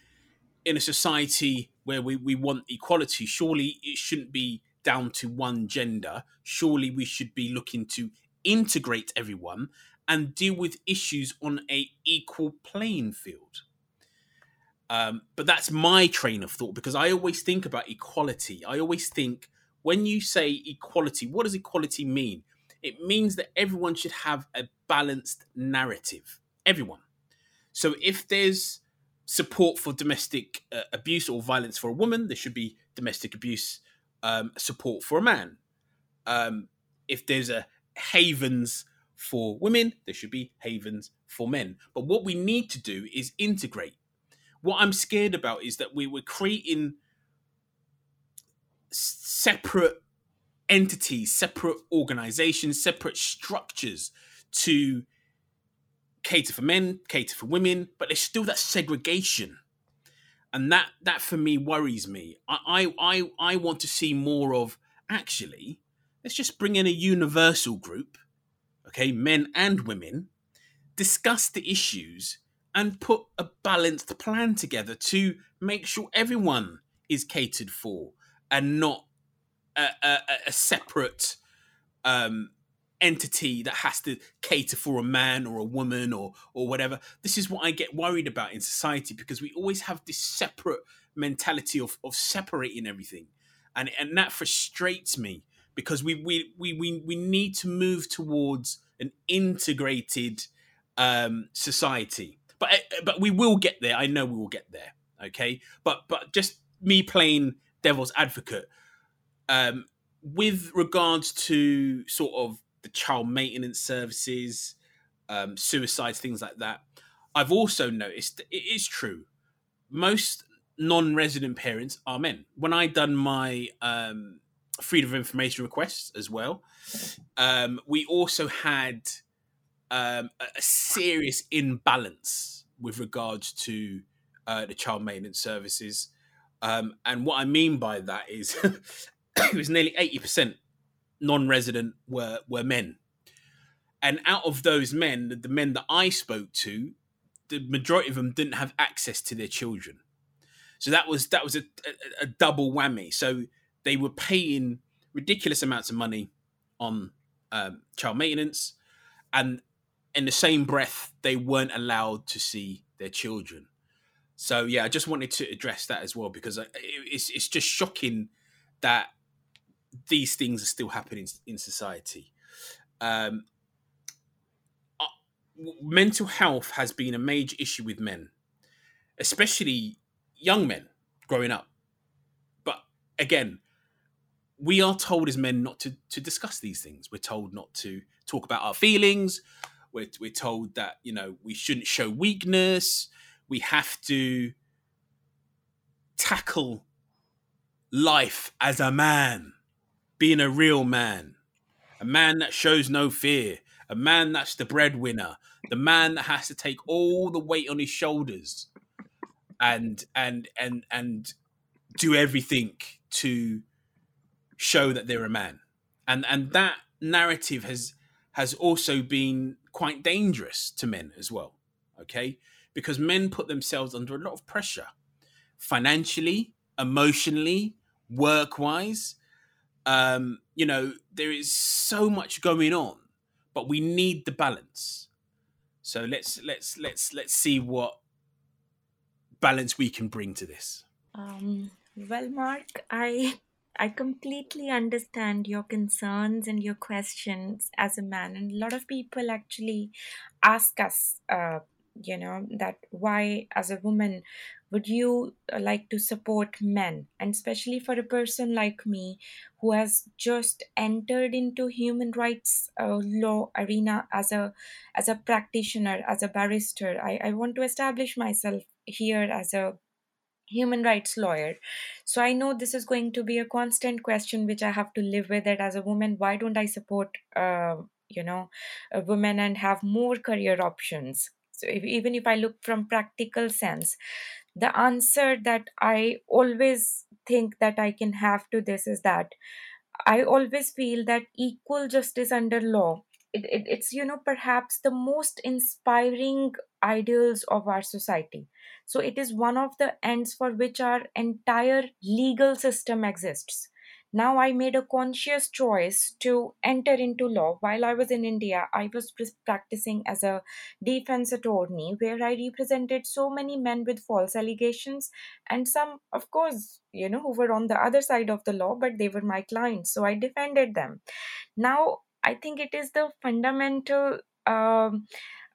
in a society where we, we want equality, surely it shouldn't be down to one gender. Surely we should be looking to integrate everyone and deal with issues on a equal playing field. Um, but that's my train of thought because I always think about equality. I always think when you say equality, what does equality mean? It means that everyone should have a balanced narrative. Everyone. So if there's support for domestic uh, abuse or violence for a woman, there should be domestic abuse um, support for a man. Um, if there's a havens for women, there should be havens for men. But what we need to do is integrate. What I'm scared about is that we were creating separate entities, separate organizations, separate structures to cater for men, cater for women, but there's still that segregation. And that that for me worries me. I I I want to see more of actually, let's just bring in a universal group, okay, men and women, discuss the issues and put a balanced plan together to make sure everyone is catered for and not a, a, a separate um, entity that has to cater for a man or a woman or or whatever. This is what I get worried about in society because we always have this separate mentality of, of separating everything. And and that frustrates me because we we we we, we need to move towards an integrated um, society. But but we will get there. I know we will get there. Okay. But but just me playing devil's advocate um, with regards to sort of the child maintenance services, um, suicides, things like that. I've also noticed it is true. Most non-resident parents are men. When I done my um, freedom of information requests as well, um, we also had um, a, serious imbalance with regards to uh, the child maintenance services. Um, and what I mean by that is it was nearly eighty percent non-resident were were men, and out of those men, the, the men that I spoke to, the majority of them didn't have access to their children. So that was that was a, a, a double whammy. So they were paying ridiculous amounts of money on um, child maintenance, and in the same breath, they weren't allowed to see their children. So yeah, I just wanted to address that as well because it's it's just shocking that these things are still happening in society. Um, uh, mental health has been a major issue with men, especially young men growing up. But again, we are told as men not to, to discuss these things. We're told not to talk about our feelings. We're, we're told that, you know, we shouldn't show weakness. We have to tackle life as a man being a real man, a man that shows no fear, a man that's the breadwinner, the man that has to take all the weight on his shoulders and and and and do everything to show that they're a man. And and that narrative has has also been quite dangerous to men as well. Okay? Because men put themselves under a lot of pressure financially, emotionally, work wise. Um, you know, there is so much going on, but we need the balance. So let's let's let's let's see what balance we can bring to this. Um, well, Mark, I I completely understand your concerns and your questions as a man, and a lot of people actually ask us, uh, you know, that why, as a woman, would you uh, like to support men, and especially for a person like me who has just entered into human rights uh, law arena as a as a practitioner, as a barrister. I, I want to establish myself here as a human rights lawyer. So i know this is going to be a constant question which i have to live with it as a woman. Why don't i support uh, you know women and have more career options so if, even if i look from practical sense the answer that i always think that i can have to this is that i always feel that equal justice under law it, it, it's you know perhaps the most inspiring ideals of our society so it is one of the ends for which our entire legal system exists. Now I made a conscious choice to enter into law. While I was in India, I was practicing as a defense attorney where I represented so many men with false allegations and some, of course, you know, who were on the other side of the law, but they were my clients. So I defended them. Now I think it is the fundamental um,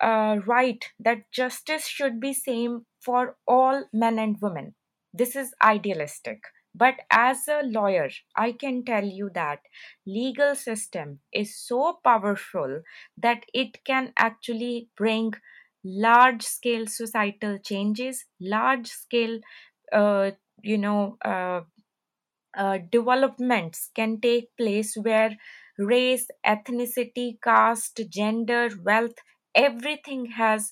uh, right that justice should be same for all men and women. This is idealistic. But as a lawyer, I can tell you that legal system is so powerful that it can actually bring large scale societal changes, large scale, uh, you know, uh, uh, developments can take place where race, ethnicity, caste, gender, wealth, everything has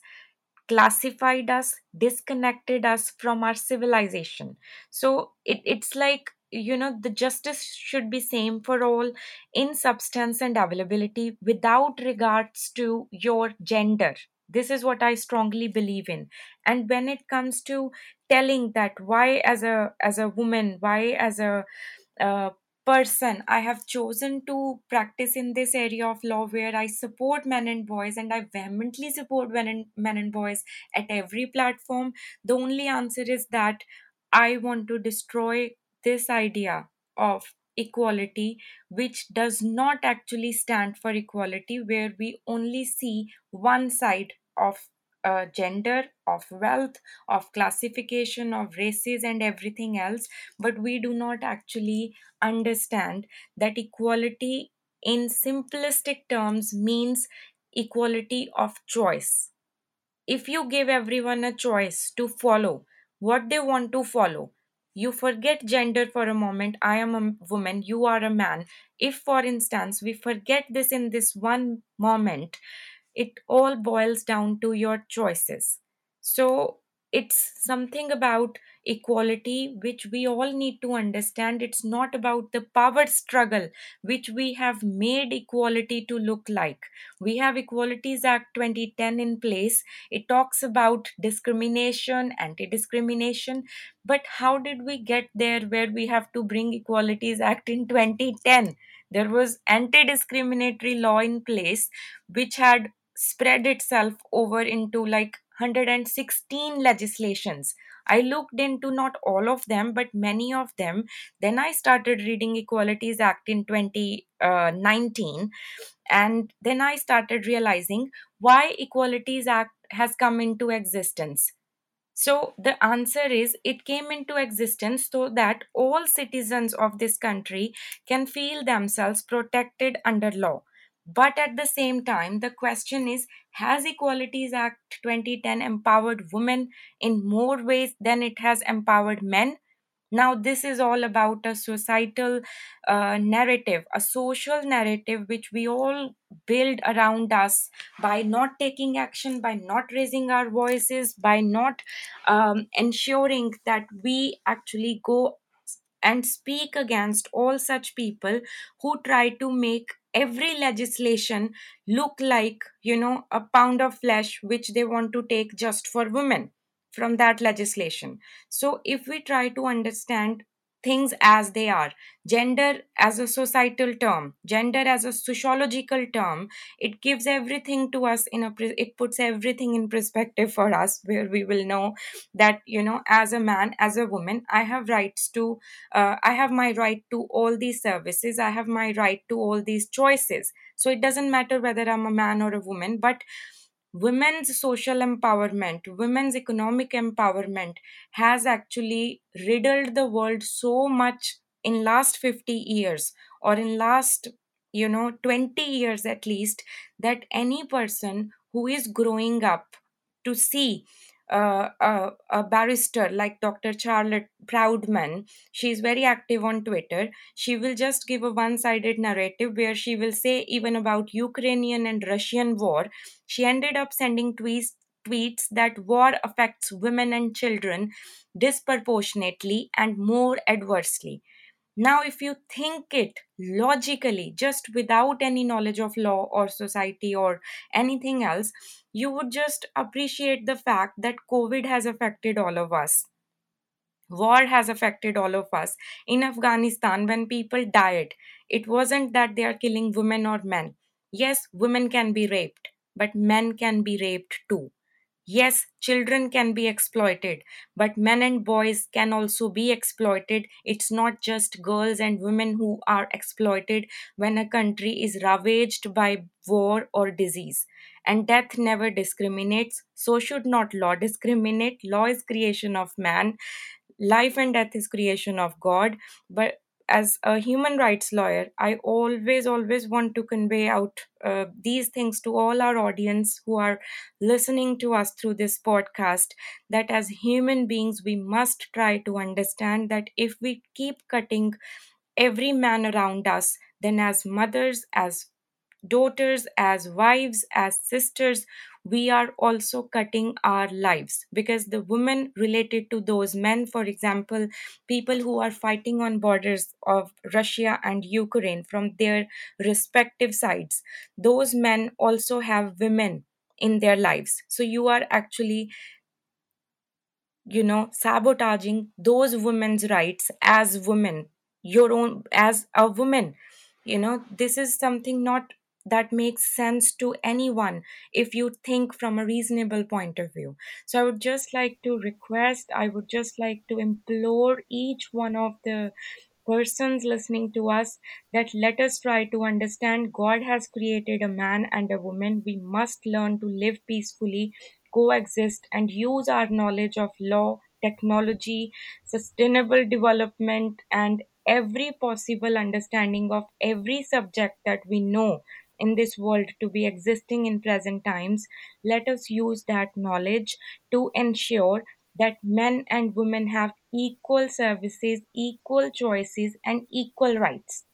classified us disconnected us from our civilization. So it, it's like you know the justice should be same for all in substance and availability without regards to your gender. This is what i strongly believe in. And when it comes to telling that why as a as a woman why as a uh, person. I have chosen to practice in this area of law where i support men and boys and i vehemently support men and, men and boys at every platform. The only answer is that i want to destroy this idea of equality which does not actually stand for equality where we only see one side of uh, gender, of wealth, of classification, of races, and everything else, but we do not actually understand that equality in simplistic terms means equality of choice. If you give everyone a choice to follow what they want to follow, you forget gender for a moment. I am a woman, you are a man. If, for instance, we forget this in this one moment, it all boils down to your choices. So it's something about equality which we all need to understand. It's not about the power struggle which we have made equality to look like. We have Equalities Act 2010 in place. It talks about discrimination, anti discrimination. But how did we get there where we have to bring Equalities Act in 2010? There was anti discriminatory law in place which had spread itself over into like 116 legislations. I looked into not all of them but many of them. Then i started reading equalities act in 2019 uh, and then i started realizing why equalities act has come into existence. So the answer is it came into existence so that all citizens of this country can feel themselves protected under law but at the same time, the question is Has Equalities Act 2010 empowered women in more ways than it has empowered men? now this is all about a societal uh, narrative a social narrative which we all build around us by not taking action by not raising our voices by not um, ensuring that we actually go and speak against all such people who try to make every legislation look like you know a pound of flesh which they want to take just for women from that legislation. So if we try to understand things as they are. Gender as a societal term gender as a sociological term it gives everything to us in a it puts everything in perspective for us where we will know that you know as a man as a woman i have rights to uh, i have my right to all these services i have my right to all these choices. So it doesn't matter whether i'm a man or a woman but women's social empowerment women's economic empowerment has actually riddled the world so much in last 50 years or in last you know 20 years at least that any person who is growing up to see a, a, barrister like Dr. Charlotte Proudman, she's very active on Twitter. She will just give a one sided narrative where she will say, even about Ukrainian and Russian war. She ended up sending tweets, tweets that war affects women and children disproportionately and more adversely. Now, if you think it logically, just without any knowledge of law or society or anything else, you would just appreciate the fact that COVID has affected all of us. War has affected all of us. In Afghanistan, when people died, it wasn't that they are killing women or men. Yes, women can be raped, but men can be raped too. Yes, children can be exploited, but men and boys can also be exploited. It's not just girls and women who are exploited when a country is ravaged by war or disease. And death never discriminates, so should not law discriminate. Law is creation of man, life and death is creation of God, but as a human rights lawyer, I always, always want to convey out uh, these things to all our audience who are listening to us through this podcast that as human beings, we must try to understand that if we keep cutting every man around us, then as mothers, as daughters, as wives, as sisters, we are also cutting our lives because the women related to those men, for example, people who are fighting on borders of Russia and Ukraine from their respective sides, those men also have women in their lives. So you are actually you know sabotaging those women's rights as women your own as a woman you know this is something not that makes sense to anyone if you think from a reasonable point of view. So I would just like to request, I would just like to implore each one of the persons listening to us that let us try to understand God has created a man and a woman. We must learn to live peacefully, coexist, and use our knowledge of law, technology, sustainable development, and every possible understanding of every subject that we know in this world to be existing in present times, let us use that knowledge to ensure that men and women have equal services, equal choices, and equal rights.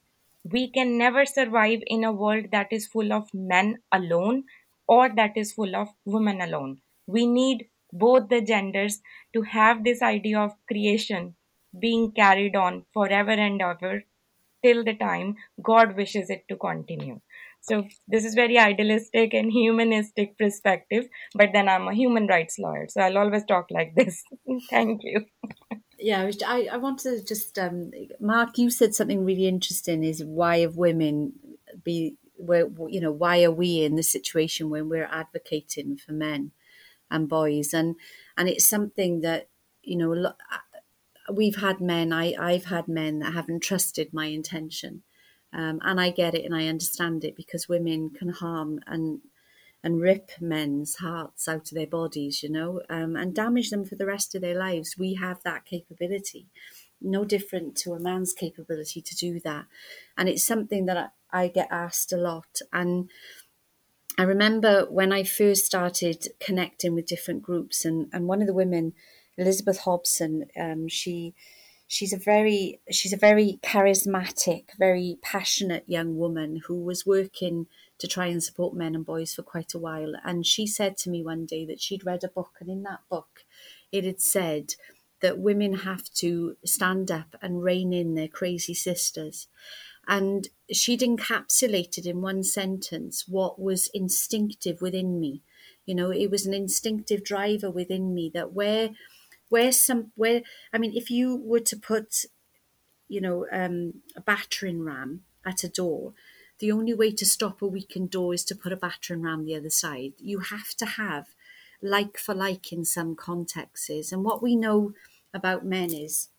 We can never survive in a world that is full of men alone or that is full of women alone. We need both the genders to have this idea of creation being carried on forever and ever till the time God wishes it to continue. So this is very idealistic and humanistic perspective, but then I'm a human rights lawyer, so I'll always talk like this. Thank you. Yeah, I, I want to just, um, Mark, you said something really interesting is why have women be, where, you know, why are we in the situation when we're advocating for men and boys? And, and it's something that, you know, we've had men, I, I've had men that haven't trusted my intention um, and I get it and I understand it because women can harm and and rip men's hearts out of their bodies, you know, um, and damage them for the rest of their lives. We have that capability, no different to a man's capability to do that. And it's something that I, I get asked a lot. And I remember when I first started connecting with different groups, and, and one of the women, Elizabeth Hobson, um, she she's a very she's a very charismatic, very passionate young woman who was working to try and support men and boys for quite a while. And she said to me one day that she'd read a book, and in that book, it had said that women have to stand up and rein in their crazy sisters. And she'd encapsulated in one sentence what was instinctive within me. You know, it was an instinctive driver within me that where where some where I mean, if you were to put, you know, um, a battering ram at a door, the only way to stop a weakened door is to put a battering ram the other side. You have to have like for like in some contexts. And what we know about men is,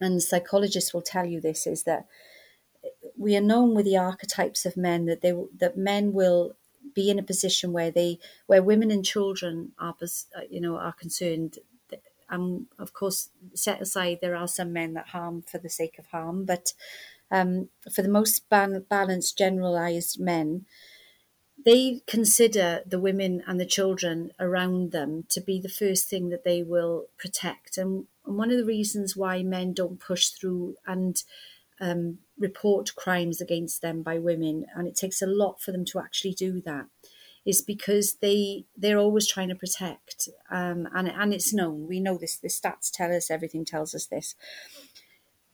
and psychologists will tell you this, is that we are known with the archetypes of men that they that men will be in a position where they where women and children are you know are concerned and of course set aside there are some men that harm for the sake of harm but um, for the most ban- balanced generalized men they consider the women and the children around them to be the first thing that they will protect and, and one of the reasons why men don't push through and um, report crimes against them by women, and it takes a lot for them to actually do that. Is because they they're always trying to protect, um, and and it's known. We know this. The stats tell us. Everything tells us this.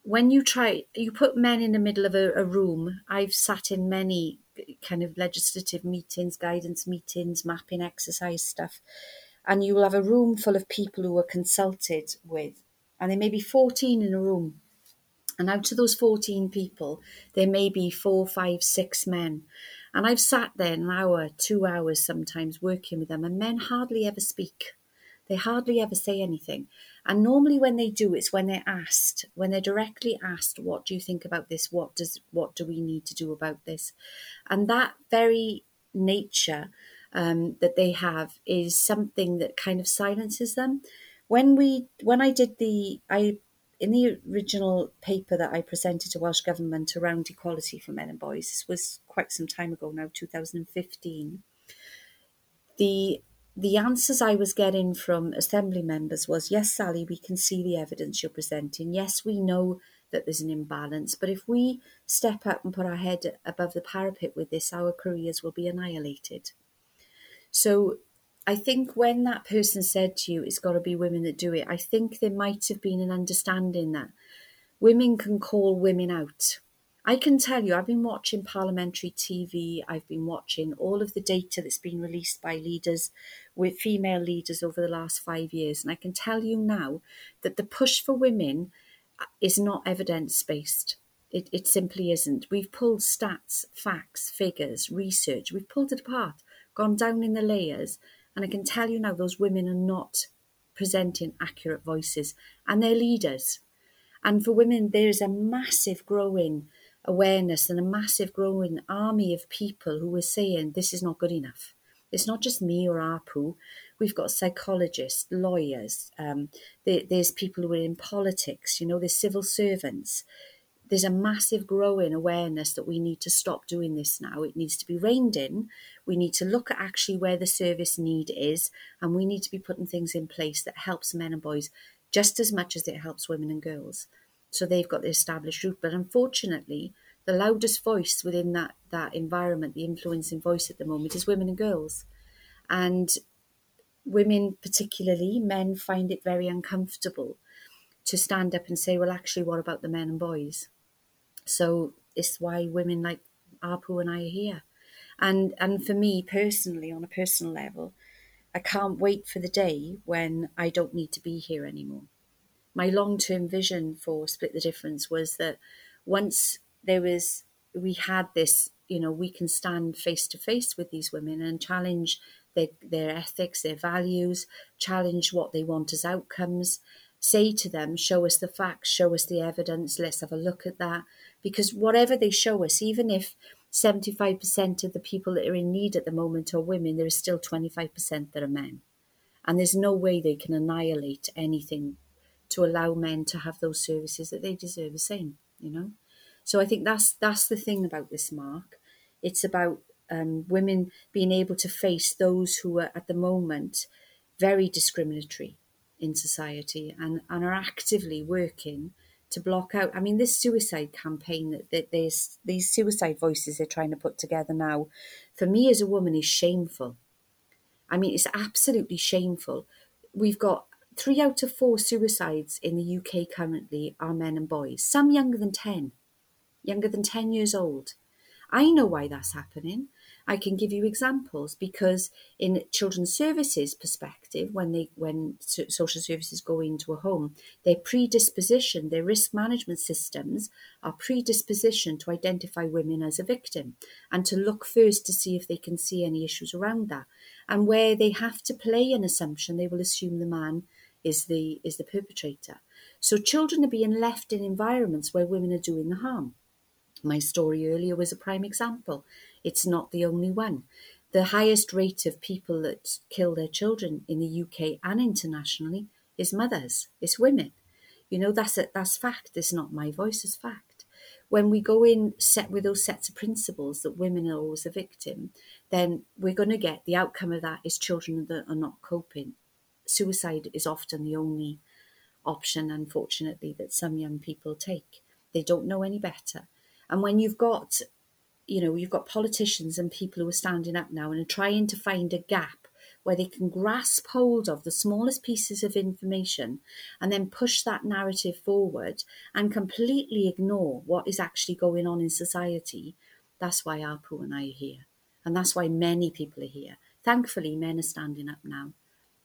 When you try, you put men in the middle of a, a room. I've sat in many kind of legislative meetings, guidance meetings, mapping exercise stuff, and you will have a room full of people who are consulted with, and there may be fourteen in a room and out of those 14 people, there may be four, five, six men. And I've sat there an hour, two hours sometimes working with them, and men hardly ever speak. They hardly ever say anything. And normally when they do, it's when they're asked, when they're directly asked, what do you think about this? What does what do we need to do about this? And that very nature um, that they have is something that kind of silences them. When we when I did the I in the original paper that I presented to Welsh Government around equality for men and boys, this was quite some time ago now, 2015, the the answers I was getting from assembly members was yes, Sally, we can see the evidence you're presenting. Yes, we know that there's an imbalance, but if we step up and put our head above the parapet with this, our careers will be annihilated. So I think when that person said to you, it's got to be women that do it, I think there might have been an understanding that women can call women out. I can tell you, I've been watching parliamentary TV, I've been watching all of the data that's been released by leaders with female leaders over the last five years, and I can tell you now that the push for women uh, is not evidence based. It, it simply isn't. We've pulled stats, facts, figures, research, we've pulled it apart, gone down in the layers, and I can tell you now, those women are not presenting accurate voices and they're leaders. And for women, there is a massive growing awareness and a massive growing army of people who are saying this is not good enough. It's not just me or Arpu. We've got psychologists, lawyers. Um, there, there's people who are in politics. You know, there's civil servants there's a massive growing awareness that we need to stop doing this now. It needs to be reined in. We need to look at actually where the service need is, and we need to be putting things in place that helps men and boys just as much as it helps women and girls. So they've got the established route. But unfortunately, the loudest voice within that that environment, the influencing voice at the moment, is women and girls. And women, particularly men, find it very uncomfortable to stand up and say, well, actually, what about the men and boys? So it's why women like Arpu and I are here. And and for me personally, on a personal level, I can't wait for the day when I don't need to be here anymore. My long term vision for Split the Difference was that once there was we had this, you know, we can stand face to face with these women and challenge their, their ethics, their values, challenge what they want as outcomes, say to them, show us the facts, show us the evidence, let's have a look at that. Because whatever they show us, even if 75% of the people that are in need at the moment are women, there is still 25% that are men. And there's no way they can annihilate anything to allow men to have those services that they deserve the same, you know? So I think that's that's the thing about this mark. It's about um, women being able to face those who are at the moment very discriminatory in society and, and are actively working to block out. I mean, this suicide campaign that, that there's these suicide voices they're trying to put together now, for me as a woman, is shameful. I mean, it's absolutely shameful. We've got three out of four suicides in the UK currently are men and boys, some younger than 10, younger than 10 years old. I know why that's happening. I can give you examples because in children's services perspective, when they when social services go into a home, their predisposition, their risk management systems are predisposition to identify women as a victim and to look first to see if they can see any issues around that. And where they have to play an assumption, they will assume the man is the is the perpetrator. So children are being left in environments where women are doing the harm. My story earlier was a prime example. It's not the only one. The highest rate of people that kill their children in the UK and internationally is mothers, it's women. You know, that's a, that's fact. It's not my voice, it's fact. When we go in set with those sets of principles that women are always a victim, then we're going to get the outcome of that is children that are not coping. Suicide is often the only option, unfortunately, that some young people take. They don't know any better. And when you've got you know, you've got politicians and people who are standing up now and are trying to find a gap where they can grasp hold of the smallest pieces of information and then push that narrative forward and completely ignore what is actually going on in society. That's why Arpu and I are here. And that's why many people are here. Thankfully, men are standing up now.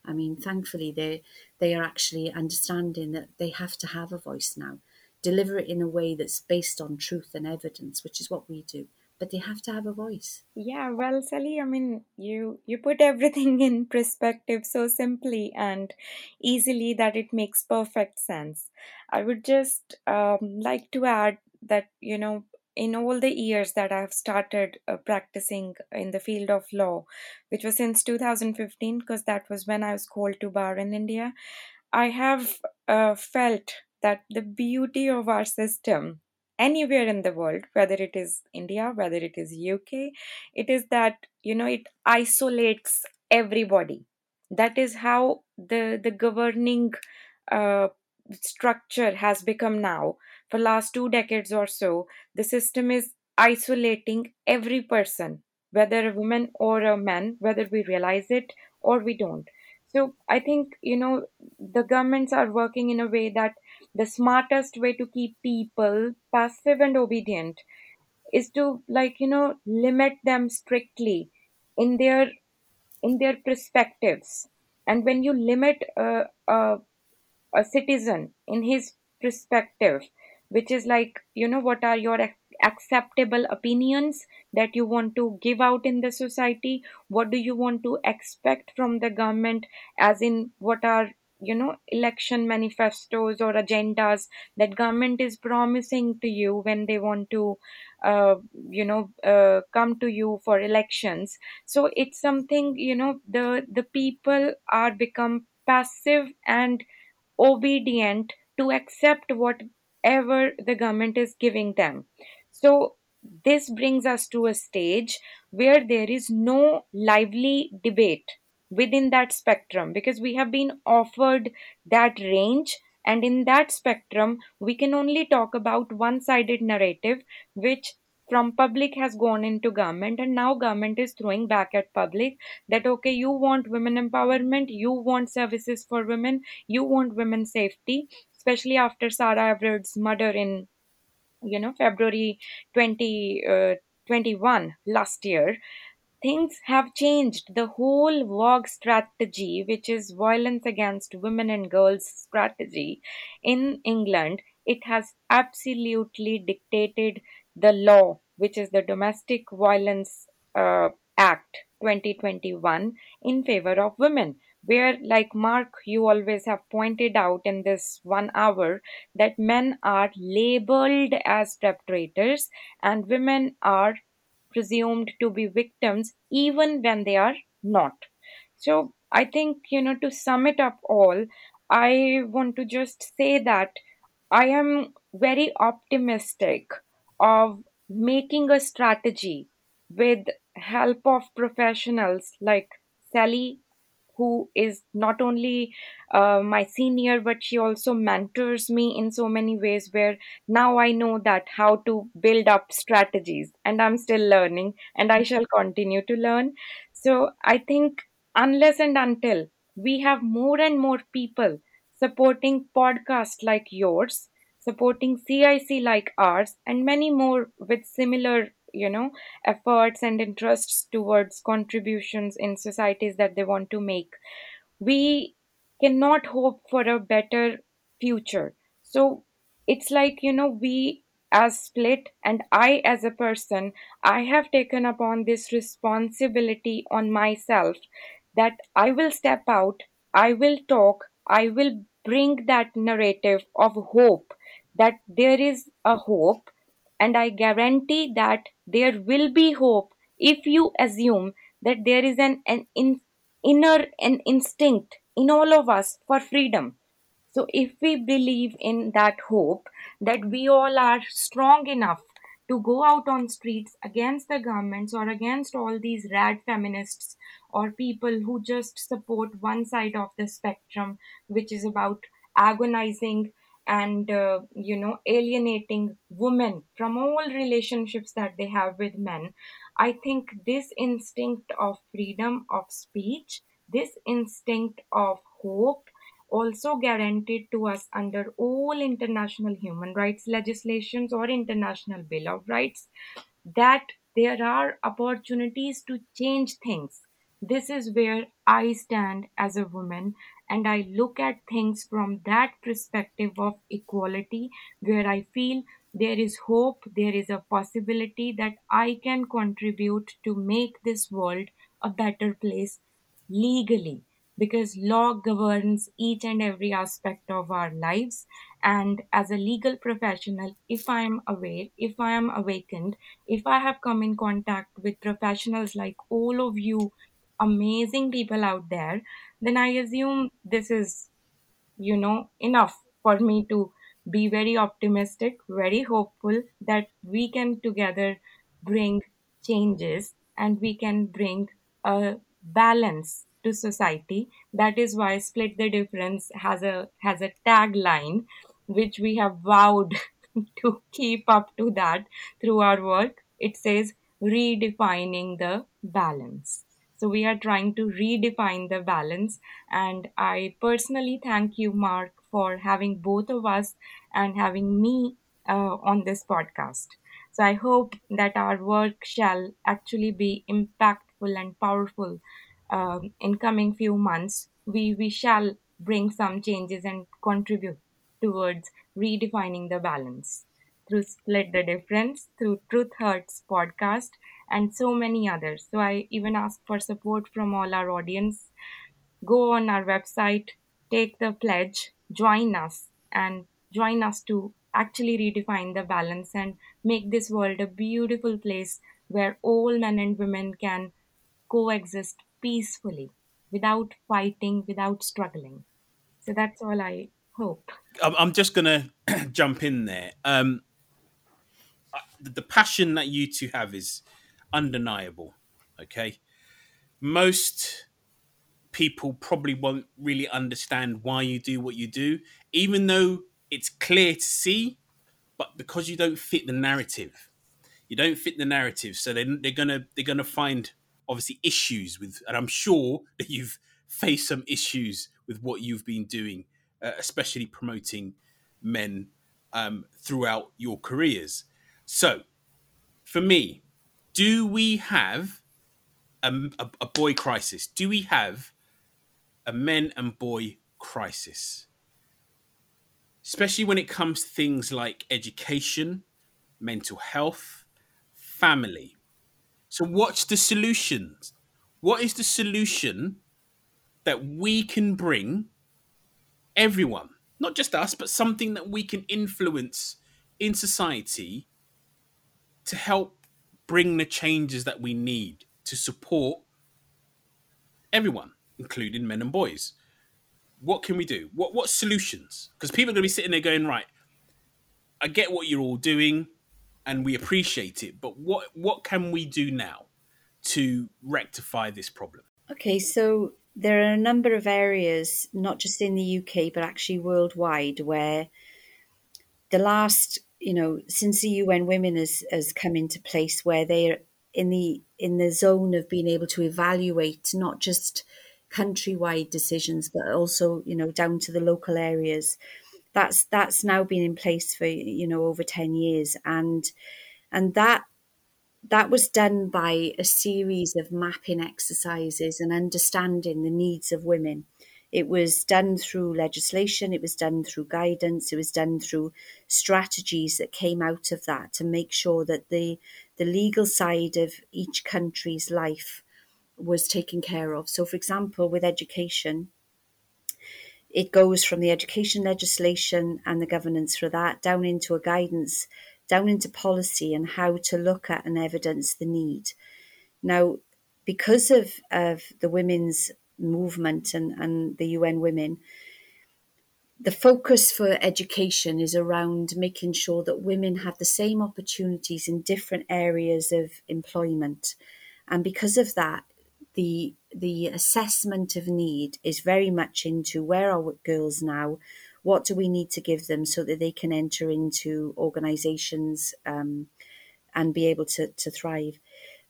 I mean, thankfully, they they are actually understanding that they have to have a voice now. Deliver it in a way that's based on truth and evidence, which is what we do but they have to have a voice. Yeah, well, Sally, I mean, you you put everything in perspective so simply and easily that it makes perfect sense. I would just um, like to add that you know in all the years that I've started uh, practicing in the field of law, which was since 2015, because that was when I was called to bar in India, I have uh, felt that the beauty of our system anywhere in the world whether it is india whether it is uk it is that you know it isolates everybody. That is how the the governing uh, structure has become now. For last two decades or so the system is isolating every person whether a woman or a man whether we realize it or we don't. So i think you know the governments are working in a way that the smartest way to keep people passive and obedient is to like you know limit them strictly in their in their perspectives. And when you limit a, a, a citizen in his perspective which is like you know what are your acceptable opinions that you want to give out in the society? What do you want to expect from the government? As in what are you know election manifestos or agendas that government is promising to you when they want to uh, you know uh, come to you for elections. So it's something you know the the people are become passive and obedient to accept whatever the government is giving them. So this brings us to a stage where there is no lively debate within that spectrum because we have been offered that range and in that spectrum we can only talk about one sided narrative which from public has gone into government and now government is throwing back at public that okay you want women empowerment you want services for women you want women safety especially after Sarah Everard's murder in you know February 2021 uh, last year things have changed. The whole VAWG strategy, which is violence against women and girls strategy in England, it has absolutely dictated the law, which is the Domestic Violence uh, Act 2021 in favor of women. Where, like Mark, you always have pointed out in this one hour that men are labeled as perpetrators and women are presumed to be victims even when they are not. So, I think, you know, to sum it up all, I want to just say that I am very optimistic of making a strategy with help of professionals like Sally who is not only uh, my senior but she also mentors me in so many ways where now i know that how to build up strategies and i'm still learning and i shall continue to learn. So i think unless and until we have more and more people supporting podcasts like yours supporting cic like ours and many more with similar you know efforts and interests towards contributions in societies that they want to make. We cannot hope for a better future. So it's like you know we as split and i as a person i have taken upon this responsibility on myself that i will step out i will talk i will bring that narrative of hope that there is a hope and I guarantee that there will be hope if you assume that there is an, an in, inner an instinct in all of us for freedom. So if we believe in that hope that we all are strong enough to go out on streets against the governments or against all these rad feminists or people who just support one side of the spectrum which is about agonizing and uh, you know alienating women from all relationships that they have with men. I think this instinct of freedom of speech this instinct of hope also guaranteed to us under all international human rights legislations or international bill of rights that there are opportunities to change things. This is where i stand as a woman and I look at things from that perspective of equality, where I feel there is hope, there is a possibility that I can contribute to make this world a better place legally. Because law governs each and every aspect of our lives and as a legal professional if i am aware if i am awakened if i have come in contact with professionals like all of you amazing people out there then I assume this is, you know, enough for me to be very optimistic, very hopeful that we can together bring changes and we can bring a balance to society. That is why Split the Difference has a has a tagline which we have vowed to keep up to that through our work. It says redefining the balance. So we are trying to redefine the balance. And I personally thank you, Mark, for having both of us and having me uh, on this podcast. So I hope that our work shall actually be impactful and powerful um, in coming few months. We we shall bring some changes and contribute towards redefining the balance through Split the Difference, through Truth Hurts podcast, and so many others. So I even ask for support from all our audience. Go on our website, take the pledge, join us, and join us to actually redefine the balance and make this world a beautiful place where all men and women can coexist peacefully without fighting, without struggling. So that's all I hope. I'm just going to jump in there. Um, the passion that you two have is undeniable. Okay. Most people probably won't really understand why you do what you do, even though it's clear to see, but because you don't fit the narrative. You don't fit the narrative. So they, they're gonna they're gonna find obviously issues with and I'm sure that you've faced some issues with what you've been doing, uh, especially promoting men um, throughout your careers. So, for me, do we have a, a, a boy crisis? Do we have a men and boy crisis? Especially when it comes to things like education, mental health, family. So, what's the solutions? What is the solution that we can bring everyone, not just us, but something that we can influence in society to help bring the changes that we need to support everyone, including men and boys. What can we do? What what solutions? Because people are going to be sitting there going, right, I get what you're all doing, and we appreciate it, but what what can we do now to rectify this problem? Okay, so there are a number of areas, not just in the UK, but actually worldwide, where the last, you know, since the UN Women has, has come into place, where they're in the in the zone of being able to evaluate not just countrywide decisions, but also, you know, down to the local areas. That's that's now been in place for you know over ten years, and and that that was done by a series of mapping exercises and understanding the needs of women. It was done through legislation, it was done through guidance, it was done through strategies that came out of that to make sure that the, the legal side of each country's life was taken care of. So, for example, with education, it goes from the education legislation and the governance for that down into a guidance down into policy and how to look at and evidence the need. Now, because of, of the women's movement and, and the UN Women, the focus for education is around making sure that women have the same opportunities in different areas of employment. And because of that, the the assessment of need is very much into where are girls now, what do we need to give them so that they can enter into organizations um, and be able to, to thrive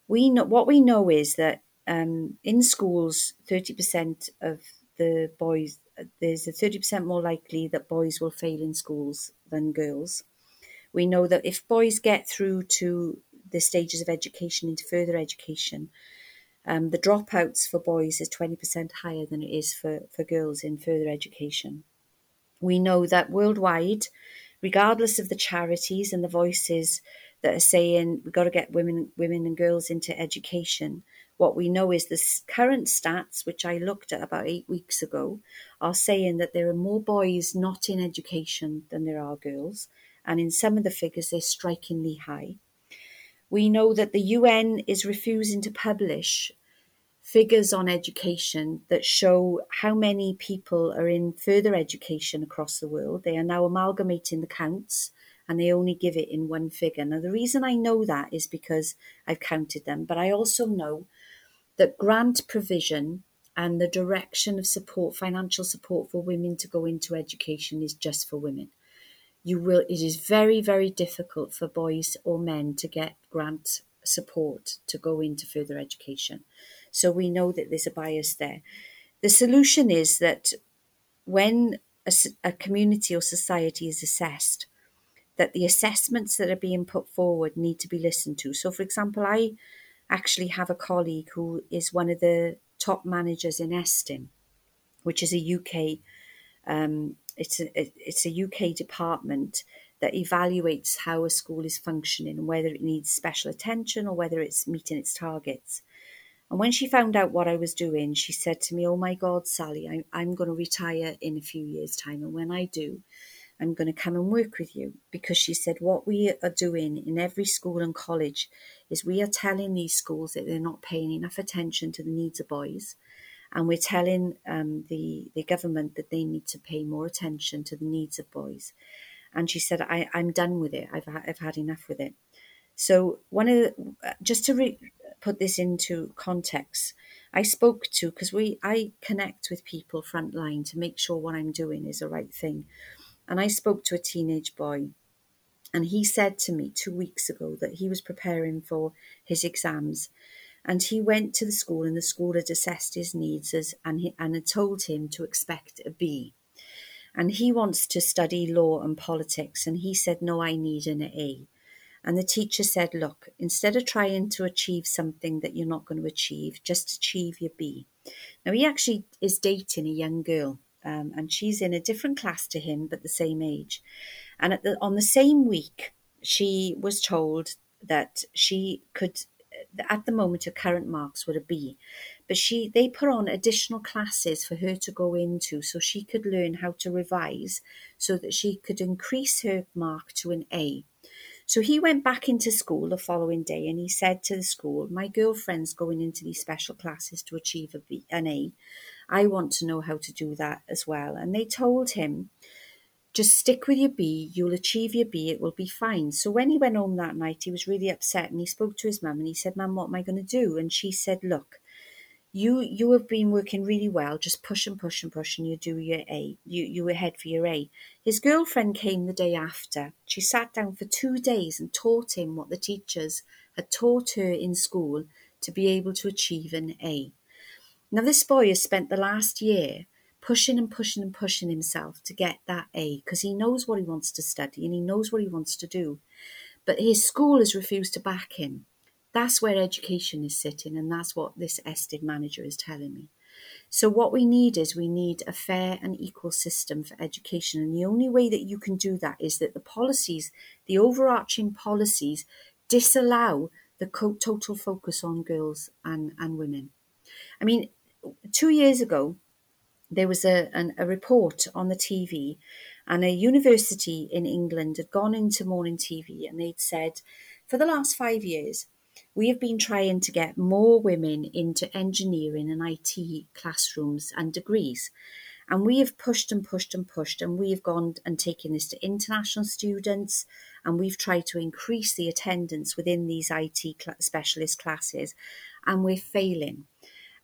we know what we know is that um, in schools 30% of the boys there's a 30% more likely that boys will fail in schools than girls. We know that if boys get through to the stages of education into further education um, the dropouts for boys is 20% higher than it is for, for girls in further education. We know that worldwide, regardless of the charities and the voices that are saying we've got to get women, women and girls into education, what we know is the current stats, which I looked at about eight weeks ago, are saying that there are more boys not in education than there are girls. And in some of the figures, they're strikingly high. We know that the UN is refusing to publish figures on education that show how many people are in further education across the world. They are now amalgamating the counts and they only give it in one figure. Now, the reason I know that is because I've counted them, but I also know that grant provision and the direction of support, financial support for women to go into education is just for women. You will, it is very, very difficult for boys or men to get grant support to go into further education. So we know that there's a bias there. The solution is that when a, a community or society is assessed, that the assessments that are being put forward need to be listened to. So, for example, I actually have a colleague who is one of the top managers in Estyn, which is a UK. Um, it's a it's a UK department that evaluates how a school is functioning and whether it needs special attention or whether it's meeting its targets. And when she found out what I was doing, she said to me, Oh my God, Sally, I, I'm going to retire in a few years' time. And when I do, I'm going to come and work with you. Because she said, What we are doing in every school and college is we are telling these schools that they're not paying enough attention to the needs of boys. And we're telling um, the, the government that they need to pay more attention to the needs of boys. And she said, I, I'm done with it. I've, I've had enough with it. So one of the, just to re, put this into context, I spoke to because we I connect with people frontline to make sure what I'm doing is the right thing, and I spoke to a teenage boy, and he said to me two weeks ago that he was preparing for his exams, and he went to the school and the school had assessed his needs as and he, and had told him to expect a B. And he wants to study law and politics, and he said, No, I need an A. And the teacher said, Look, instead of trying to achieve something that you're not going to achieve, just achieve your B. Now, he actually is dating a young girl, um, and she's in a different class to him, but the same age. And the, on the same week, she was told that she could, at the moment, her current marks were a B, but she they put on additional classes for her to go into so she could learn how to revise so that she could increase her mark to an A. So he went back into school the following day and he said to the school, My girlfriend's going into these special classes to achieve a B, an A. I want to know how to do that as well. And they told him, just stick with your B, you'll achieve your B, it will be fine. So when he went home that night, he was really upset and he spoke to his mum and he said, Mum, what am I going to do? And she said, Look, you you have been working really well, just push and push and push, and you do your A. You you were for your A. His girlfriend came the day after. She sat down for two days and taught him what the teachers had taught her in school to be able to achieve an A. Now this boy has spent the last year pushing and pushing and pushing himself to get that A because he knows what he wants to study and he knows what he wants to do. But his school has refused to back him. That's where education is sitting, and that's what this Estyn manager is telling me. So, what we need is we need a fair and equal system for education. And the only way that you can do that is that the policies, the overarching policies, disallow the total focus on girls and, and women. I mean, two years ago, there was a, an, a report on the TV, and a university in England had gone into morning TV and they'd said, for the last five years, we have been trying to get more women into engineering and IT classrooms and degrees. And we have pushed and pushed and pushed, and we have gone and taken this to international students, and we've tried to increase the attendance within these IT cl- specialist classes, and we're failing.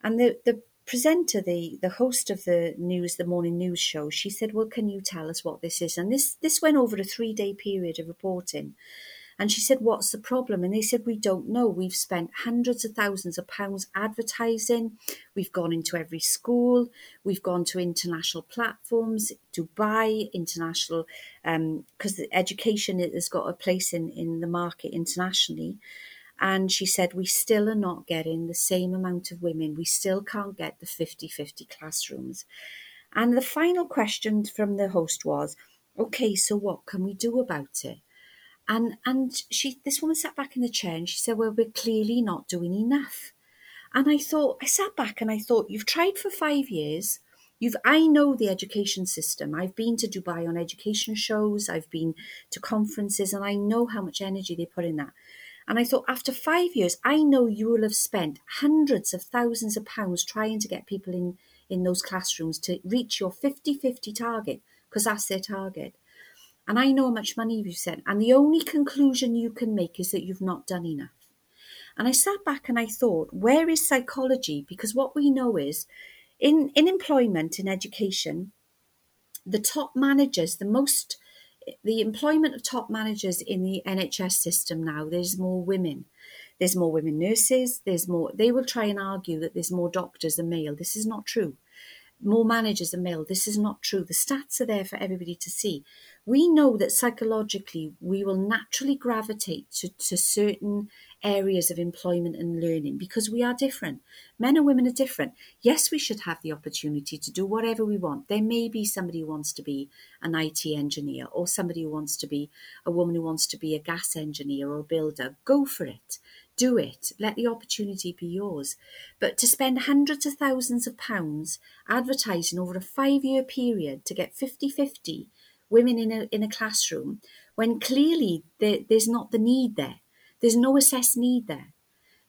And the, the presenter, the, the host of the news, the morning news show, she said, Well, can you tell us what this is? And this, this went over a three day period of reporting. And she said, What's the problem? And they said, We don't know. We've spent hundreds of thousands of pounds advertising. We've gone into every school. We've gone to international platforms, Dubai, international, because um, education has got a place in, in the market internationally. And she said, We still are not getting the same amount of women. We still can't get the 50 50 classrooms. And the final question from the host was, Okay, so what can we do about it? And and she this woman sat back in the chair and she said, Well, we're clearly not doing enough. And I thought I sat back and I thought, You've tried for five years. You've I know the education system. I've been to Dubai on education shows, I've been to conferences, and I know how much energy they put in that. And I thought, after five years, I know you will have spent hundreds of thousands of pounds trying to get people in, in those classrooms to reach your 50 50 target, because that's their target. And I know how much money you've spent. And the only conclusion you can make is that you've not done enough. And I sat back and I thought, where is psychology? Because what we know is in, in employment, in education, the top managers, the most, the employment of top managers in the NHS system now, there's more women. There's more women nurses. There's more, they will try and argue that there's more doctors than male. This is not true more managers are male. This is not true. The stats are there for everybody to see. We know that psychologically we will naturally gravitate to, to certain areas of employment and learning because we are different. Men and women are different. Yes, we should have the opportunity to do whatever we want. There may be somebody who wants to be an IT engineer or somebody who wants to be a woman who wants to be a gas engineer or a builder. Go for it do it. Let the opportunity be yours. But to spend hundreds of thousands of pounds advertising over a five year period to get 50 50 women in a, in a classroom when clearly there, there's not the need there, there's no assessed need there,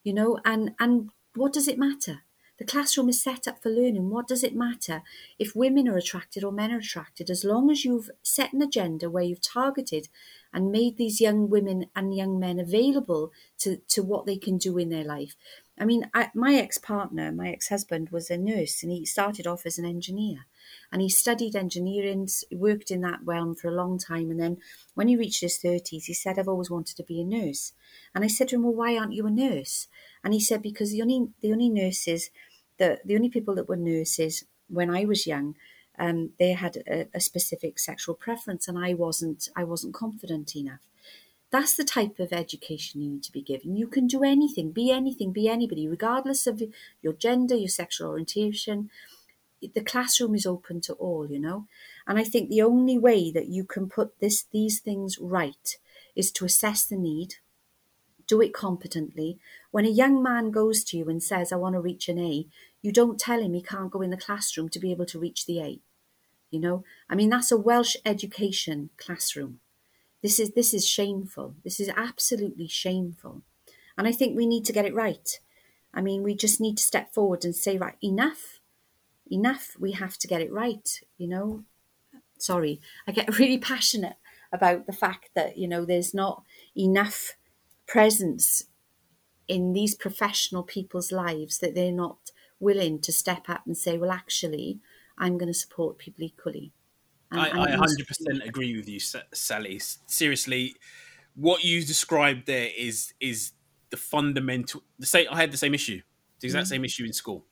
you know, and, and what does it matter? The classroom is set up for learning. What does it matter if women are attracted or men are attracted? As long as you've set an agenda where you've targeted and made these young women and young men available to, to what they can do in their life. I mean, I, my ex partner, my ex husband, was a nurse and he started off as an engineer and he studied engineering, He worked in that realm for a long time. And then when he reached his 30s, he said, I've always wanted to be a nurse. And I said to him, Well, why aren't you a nurse? And he said, Because the only, the only nurses the the only people that were nurses when I was young, um, they had a, a, specific sexual preference, and I wasn't. I wasn't confident enough. That's the type of education you need to be given. You can do anything, be anything, be anybody, regardless of your gender, your sexual orientation. The classroom is open to all, you know. And I think the only way that you can put this these things right is to assess the need, do it competently. When a young man goes to you and says, I want to reach an A, you don't tell him he can't go in the classroom to be able to reach the A. You know, I mean, that's a Welsh education classroom. This is this is shameful. This is absolutely shameful. And I think we need to get it right. I mean, we just need to step forward and say, right, enough, enough. We have to get it right. You know, sorry, I get really passionate about the fact that you know there's not enough presence in these professional people's lives that they're not willing to step up and say, well, actually, I'm going to support people equally. I, I 100% agree with you, Sally. Seriously, what you described there is is the fundamental. The same. I had the same issue, the exact mm-hmm. same issue in school.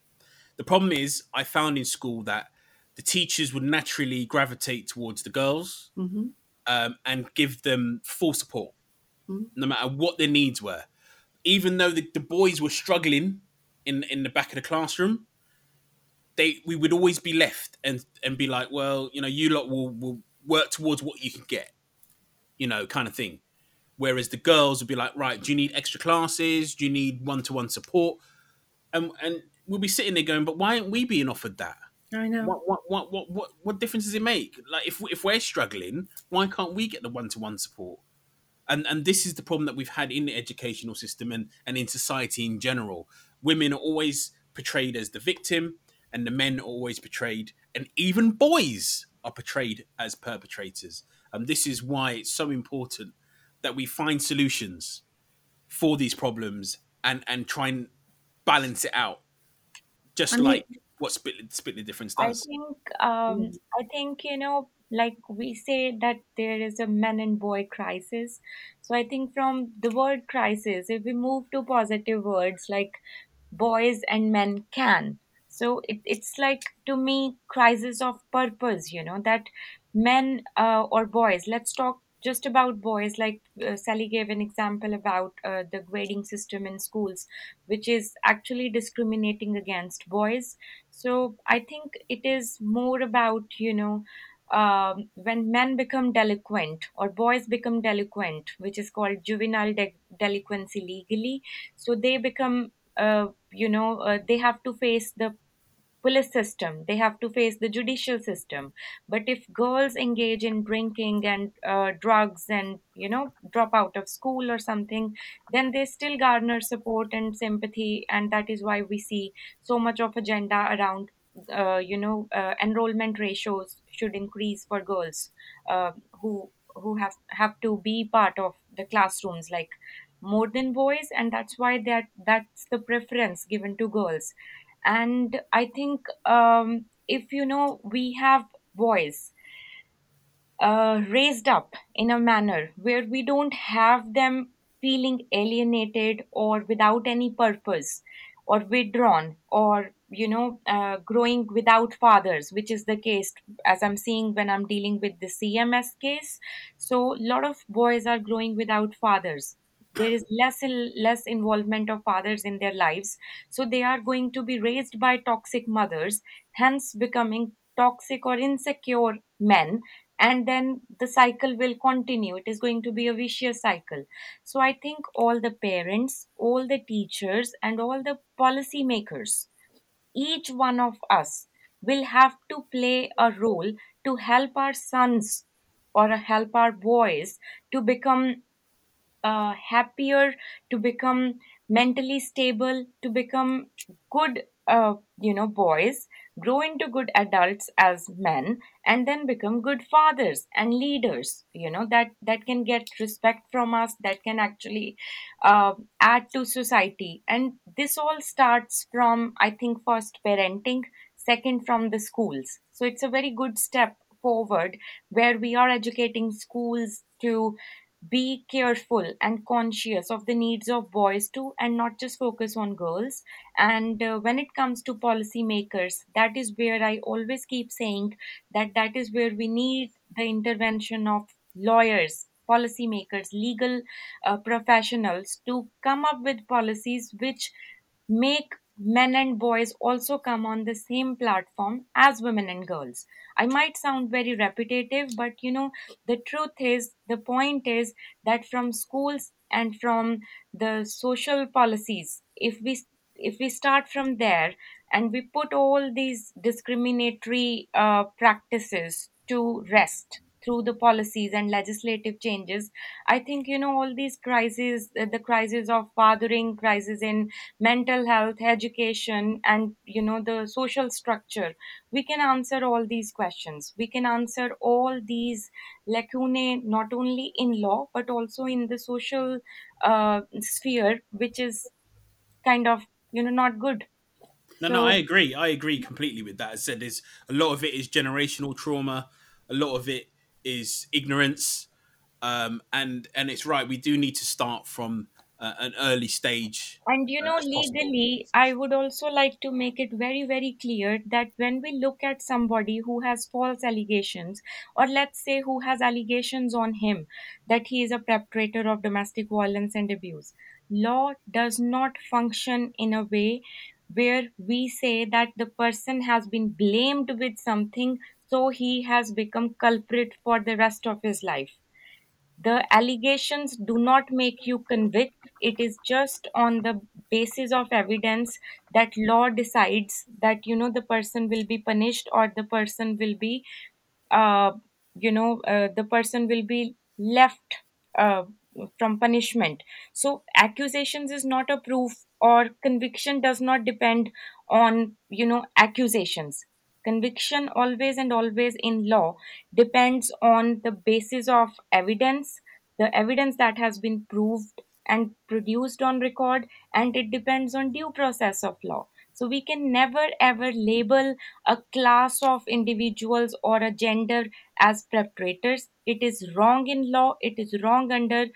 The problem is, I found in school that the teachers would naturally gravitate towards the girls mm-hmm. um, and give them full support, mm-hmm. no matter what their needs were. Even though the, the boys were struggling in in the back of the classroom, they we would always be left and and be like, well, you know, you lot will will work towards what you can get, you know, kind of thing. Whereas the girls would be like, right, do you need extra classes? Do you need one to one support? And and we'll be sitting there going, but why aren't we being offered that? I know. What what what what what, what difference does it make? Like if if we're struggling, why can't we get the one to one support? And and this is the problem that we've had in the educational system and and in society in general. Women are always portrayed as the victim and the men are always portrayed, and even boys are portrayed as perpetrators. And this is why it's so important that we find solutions for these problems and and try and balance it out, just I mean, like what split split the difference does. I think um. I think you know like we say that there is a men and boy crisis so i think from the word crisis if we move to positive words like boys and men can so it, it's like to me crisis of purpose you know that men uh, or boys let's talk just about boys like uh, sally gave an example about uh, the grading system in schools which is actually discriminating against boys. So i think it is more about you know um, when men become delinquent or boys become delinquent, which is called juvenile de- delinquency legally, so they become, uh, you know, uh, they have to face the police system. They have to face the judicial system. But if girls engage in drinking and uh, drugs and you know drop out of school or something then they still garner support and sympathy. And that is why we see so much of agenda around uh, you know uh, enrollment ratios should increase for girls uh, who who have have to be part of the classrooms like more than boys. And that's why that that's the preference given to girls and i think um, if you know we have boys uh, raised up in a manner where we don't have them feeling alienated or without any purpose or withdrawn or you know uh, growing without fathers which is the case as i'm seeing when i'm dealing with the cms case. So a lot of boys are growing without fathers there is less and less involvement of fathers in their lives. So they are going to be raised by toxic mothers hence becoming toxic or insecure men and then the cycle will continue. It is going to be a vicious cycle. So i think all the parents all the teachers and all the policy makers each one of us will have to play a role to help our sons or help our boys to become uh, happier, to become mentally stable, to become good, uh, you know, boys, grow into good adults as men, and then become good fathers and leaders. You know that that can get respect from us. That can actually uh, add to society, and this all starts from I think first parenting, second from the schools. So it's a very good step forward where we are educating schools to be careful and conscious of the needs of boys too and not just focus on girls. And uh, when it comes to policymakers that is where i always keep saying that that is where we need the intervention of lawyers policymakers legal uh, professionals to come up with policies which make men and boys also come on the same platform as women and girls. I might sound very repetitive, but you know, the truth is, the point is that from schools and from the social policies, if we if we start from there and we put all these discriminatory uh, practices to rest through the policies and legislative changes i think you know all these crises the crisis of fathering crisis in mental health education and you know the social structure we can answer all these questions we can answer all these lacunae not only in law but also in the social uh, sphere which is kind of you know not good No, so, no, I agree. I agree completely with that. I said there's a lot of it is generational trauma, a lot of it is ignorance, um, and and it's right. We do need to start from uh, an early stage. And you uh, know, legally, I would also like to make it very, very clear that when we look at somebody who has false allegations, or let's say who has allegations on him that he is a perpetrator of domestic violence and abuse, law does not function in a way where we say that the person has been blamed with something so he has become culprit for the rest of his life. The allegations do not make you convict. It is just on the basis of evidence that law decides that you know the person will be punished or the person will be uh, you know uh, the person will be left uh, from punishment. So accusations is not a proof or conviction does not depend on you know accusations conviction always and always in law depends on the basis of evidence the evidence that has been proved and produced on record and it depends on due process of law. So we can never ever label a class of individuals or a gender as perpetrators. It is wrong in law. It is wrong under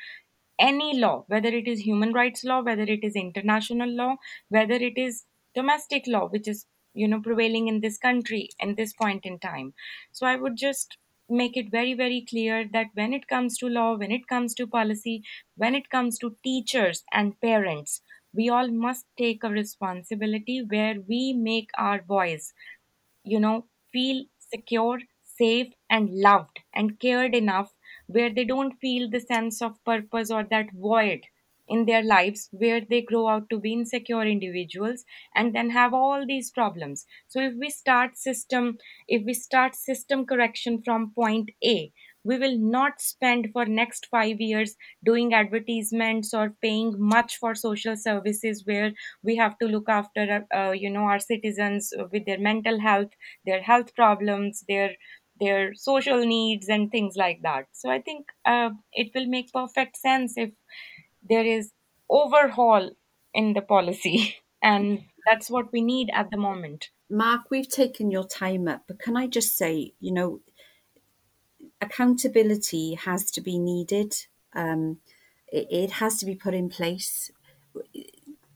any law whether it is human rights law whether it is international law whether it is domestic law which is you know prevailing in this country in this point in time. So i would just make it very very clear that when it comes to law when it comes to policy when it comes to teachers and parents we all must take a responsibility where we make our boys you know feel secure safe and loved and cared enough where they don't feel the sense of purpose or that void in their lives where they grow out to be insecure individuals and then have all these problems. So if we start system if we start system correction from point a we will not spend for next 5 years doing advertisements or paying much for social services where we have to look after uh, you know our citizens with their mental health their health problems their their social needs and things like that. So i think uh, it will make perfect sense if there is overhaul in the policy and that's what we need at the moment. Mark we've taken your time up but can i just say you know accountability has to be needed. Um, it, it has to be put in place.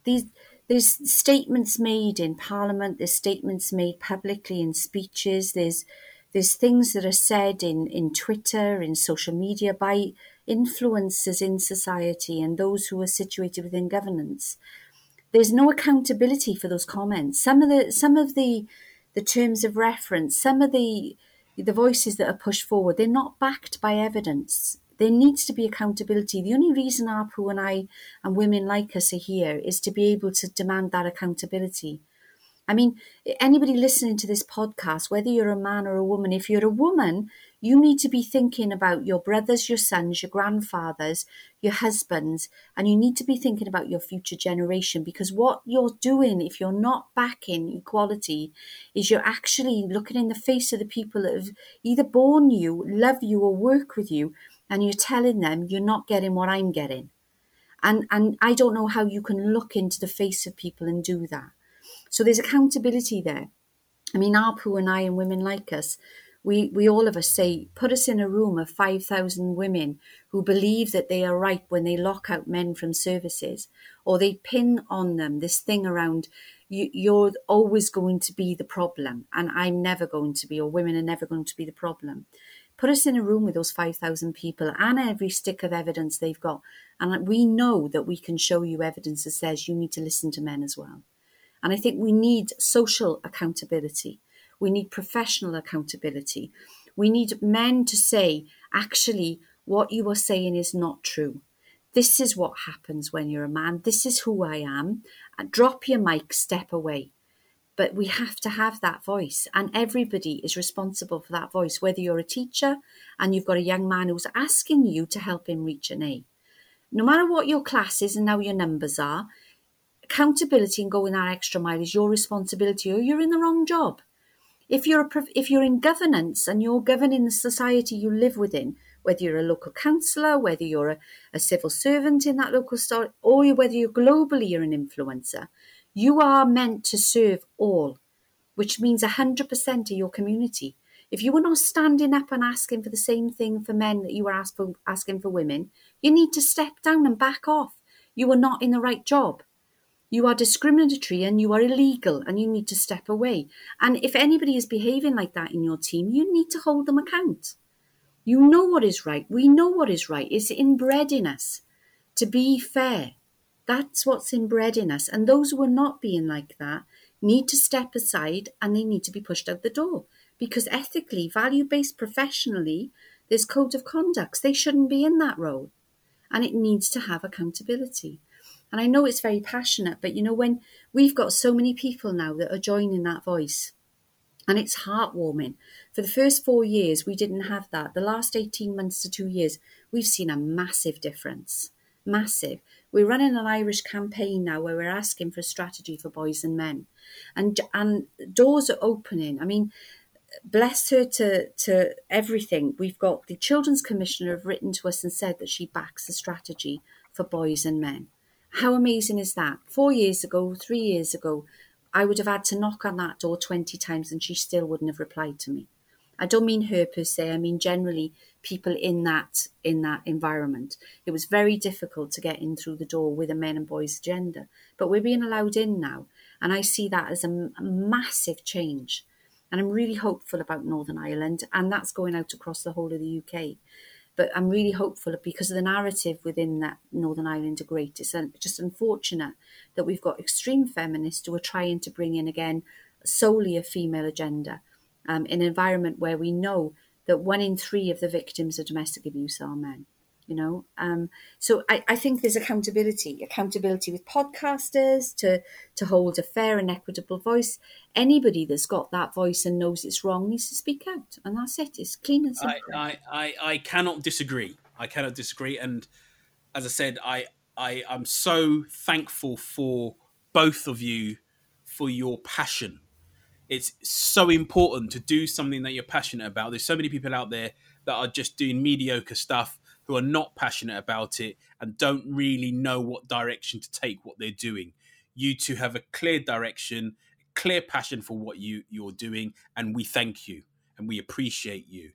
These there's statements made in parliament there's statements made publicly in speeches there's there's things that are said in in twitter in social media by influencers in society and those who are situated within governance. There's no accountability for those comments. Some of the some of the the terms of reference, some of the the voices that are pushed forward, they're not backed by evidence. There needs to be accountability. The only reason Arpu and I and women like us are here is to be able to demand that accountability. I mean, anybody listening to this podcast, whether you're a man or a woman, if you're a woman, you need to be thinking about your brothers, your sons, your grandfathers, your husbands, and you need to be thinking about your future generation because what you're doing, if you're not backing equality, is you're actually looking in the face of the people that have either born you, love you, or work with you, and you're telling them you're not getting what I'm getting. And, and I don't know how you can look into the face of people and do that. So there's accountability there. I mean, Arpu and I and women like us, we, we all of us say, put us in a room of 5,000 women who believe that they are right when they lock out men from services, or they pin on them this thing around, you, you're always going to be the problem, and I'm never going to be, or women are never going to be the problem. Put us in a room with those 5,000 people and every stick of evidence they've got, and we know that we can show you evidence that says you need to listen to men as well. And I think we need social accountability. We need professional accountability. We need men to say, actually, what you are saying is not true. This is what happens when you're a man. This is who I am. Uh, drop your mic, step away. But we have to have that voice, and everybody is responsible for that voice, whether you're a teacher and you've got a young man who's asking you to help him reach an A. No matter what your class is and now your numbers are, accountability and going that extra mile is your responsibility or you're in the wrong job. If you're a, if you're in governance and you're governing the society you live within, whether you're a local councillor, whether you're a, a civil servant in that local store, or whether you're globally you're an influencer, You are meant to serve all, which means 100% of your community. If you are not standing up and asking for the same thing for men that you for, asking for women, you need to step down and back off. You are not in the right job. You are discriminatory and you are illegal and you need to step away. And if anybody is behaving like that in your team, you need to hold them account. You know what is right. We know what is right. It's inbred in us to be fair. That's what's inbred in us. And those who are not being like that need to step aside and they need to be pushed out the door. Because ethically, value based, professionally, there's code of conducts. They shouldn't be in that role. And it needs to have accountability. And I know it's very passionate, but you know, when we've got so many people now that are joining that voice, and it's heartwarming. For the first four years, we didn't have that. The last 18 months to two years, we've seen a massive difference. Massive. We're running an Irish campaign now where we're asking for a strategy for boys and men. And, and doors are opening. I mean, bless her to, to everything. We've got the Children's Commissioner have written to us and said that she backs the strategy for boys and men. How amazing is that? Four years ago, three years ago, I would have had to knock on that door 20 times and she still wouldn't have replied to me. I don't mean her per se, I mean generally people in that in that environment. It was very difficult to get in through the door with a men and boys agenda, but we're being allowed in now, and I see that as a, a massive change. And I'm really hopeful about Northern Ireland, and that's going out across the whole of the UK. But I'm really hopeful because of the narrative within that Northern Ireland are great. It's just unfortunate that we've got extreme feminists who are trying to bring in again solely a female agenda um, in an environment where we know that one in three of the victims of domestic abuse are men you know? Um, so I, I think there's accountability accountability with podcasters to to hold a fair and equitable voice. Anybody that's got that voice and knows it's wrong needs to speak out and that's it. It's clean and simple. I i, I cannot disagree. I cannot disagree and as i said i i i'm so thankful for both of you for your passion. It's so important to do something that you're passionate about. There's so many people out there that are just doing mediocre stuff who are not passionate about it and don't really know what direction to take what they're doing. You two have a clear direction, clear passion for what you you're doing, and we thank you and we appreciate you.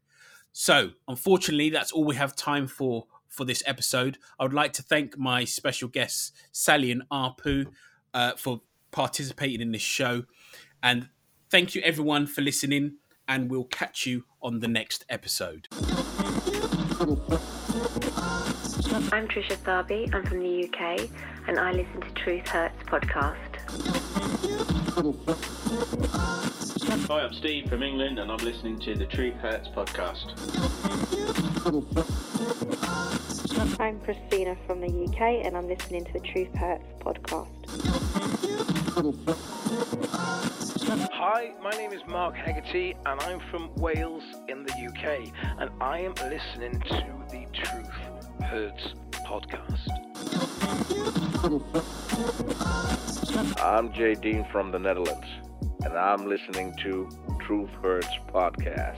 So, unfortunately, that's all we have time for for this episode. I would like to thank my special guests, Sally and Arpu, uh, for participating in this show. And thank you, everyone, for listening. And we'll catch you on the next episode. I'm Trisha Tharby. I'm from the UK and I listen to Truth Hurts podcast. Hi, I'm Steve from England and I'm listening to the Truth Hurts podcast. I'm Christina from the UK and I'm listening to the Truth Hurts podcast. Hi, my name is Mark Hegarty and I'm from Wales in the UK and I am listening to the Truth Hurts podcast. I'm Jay Dean from the Netherlands, and I'm listening to Truth Hurts podcast.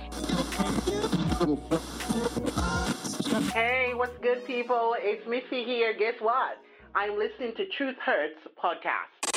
Hey, what's good, people? It's Missy here. Guess what? I'm listening to Truth Hurts podcast.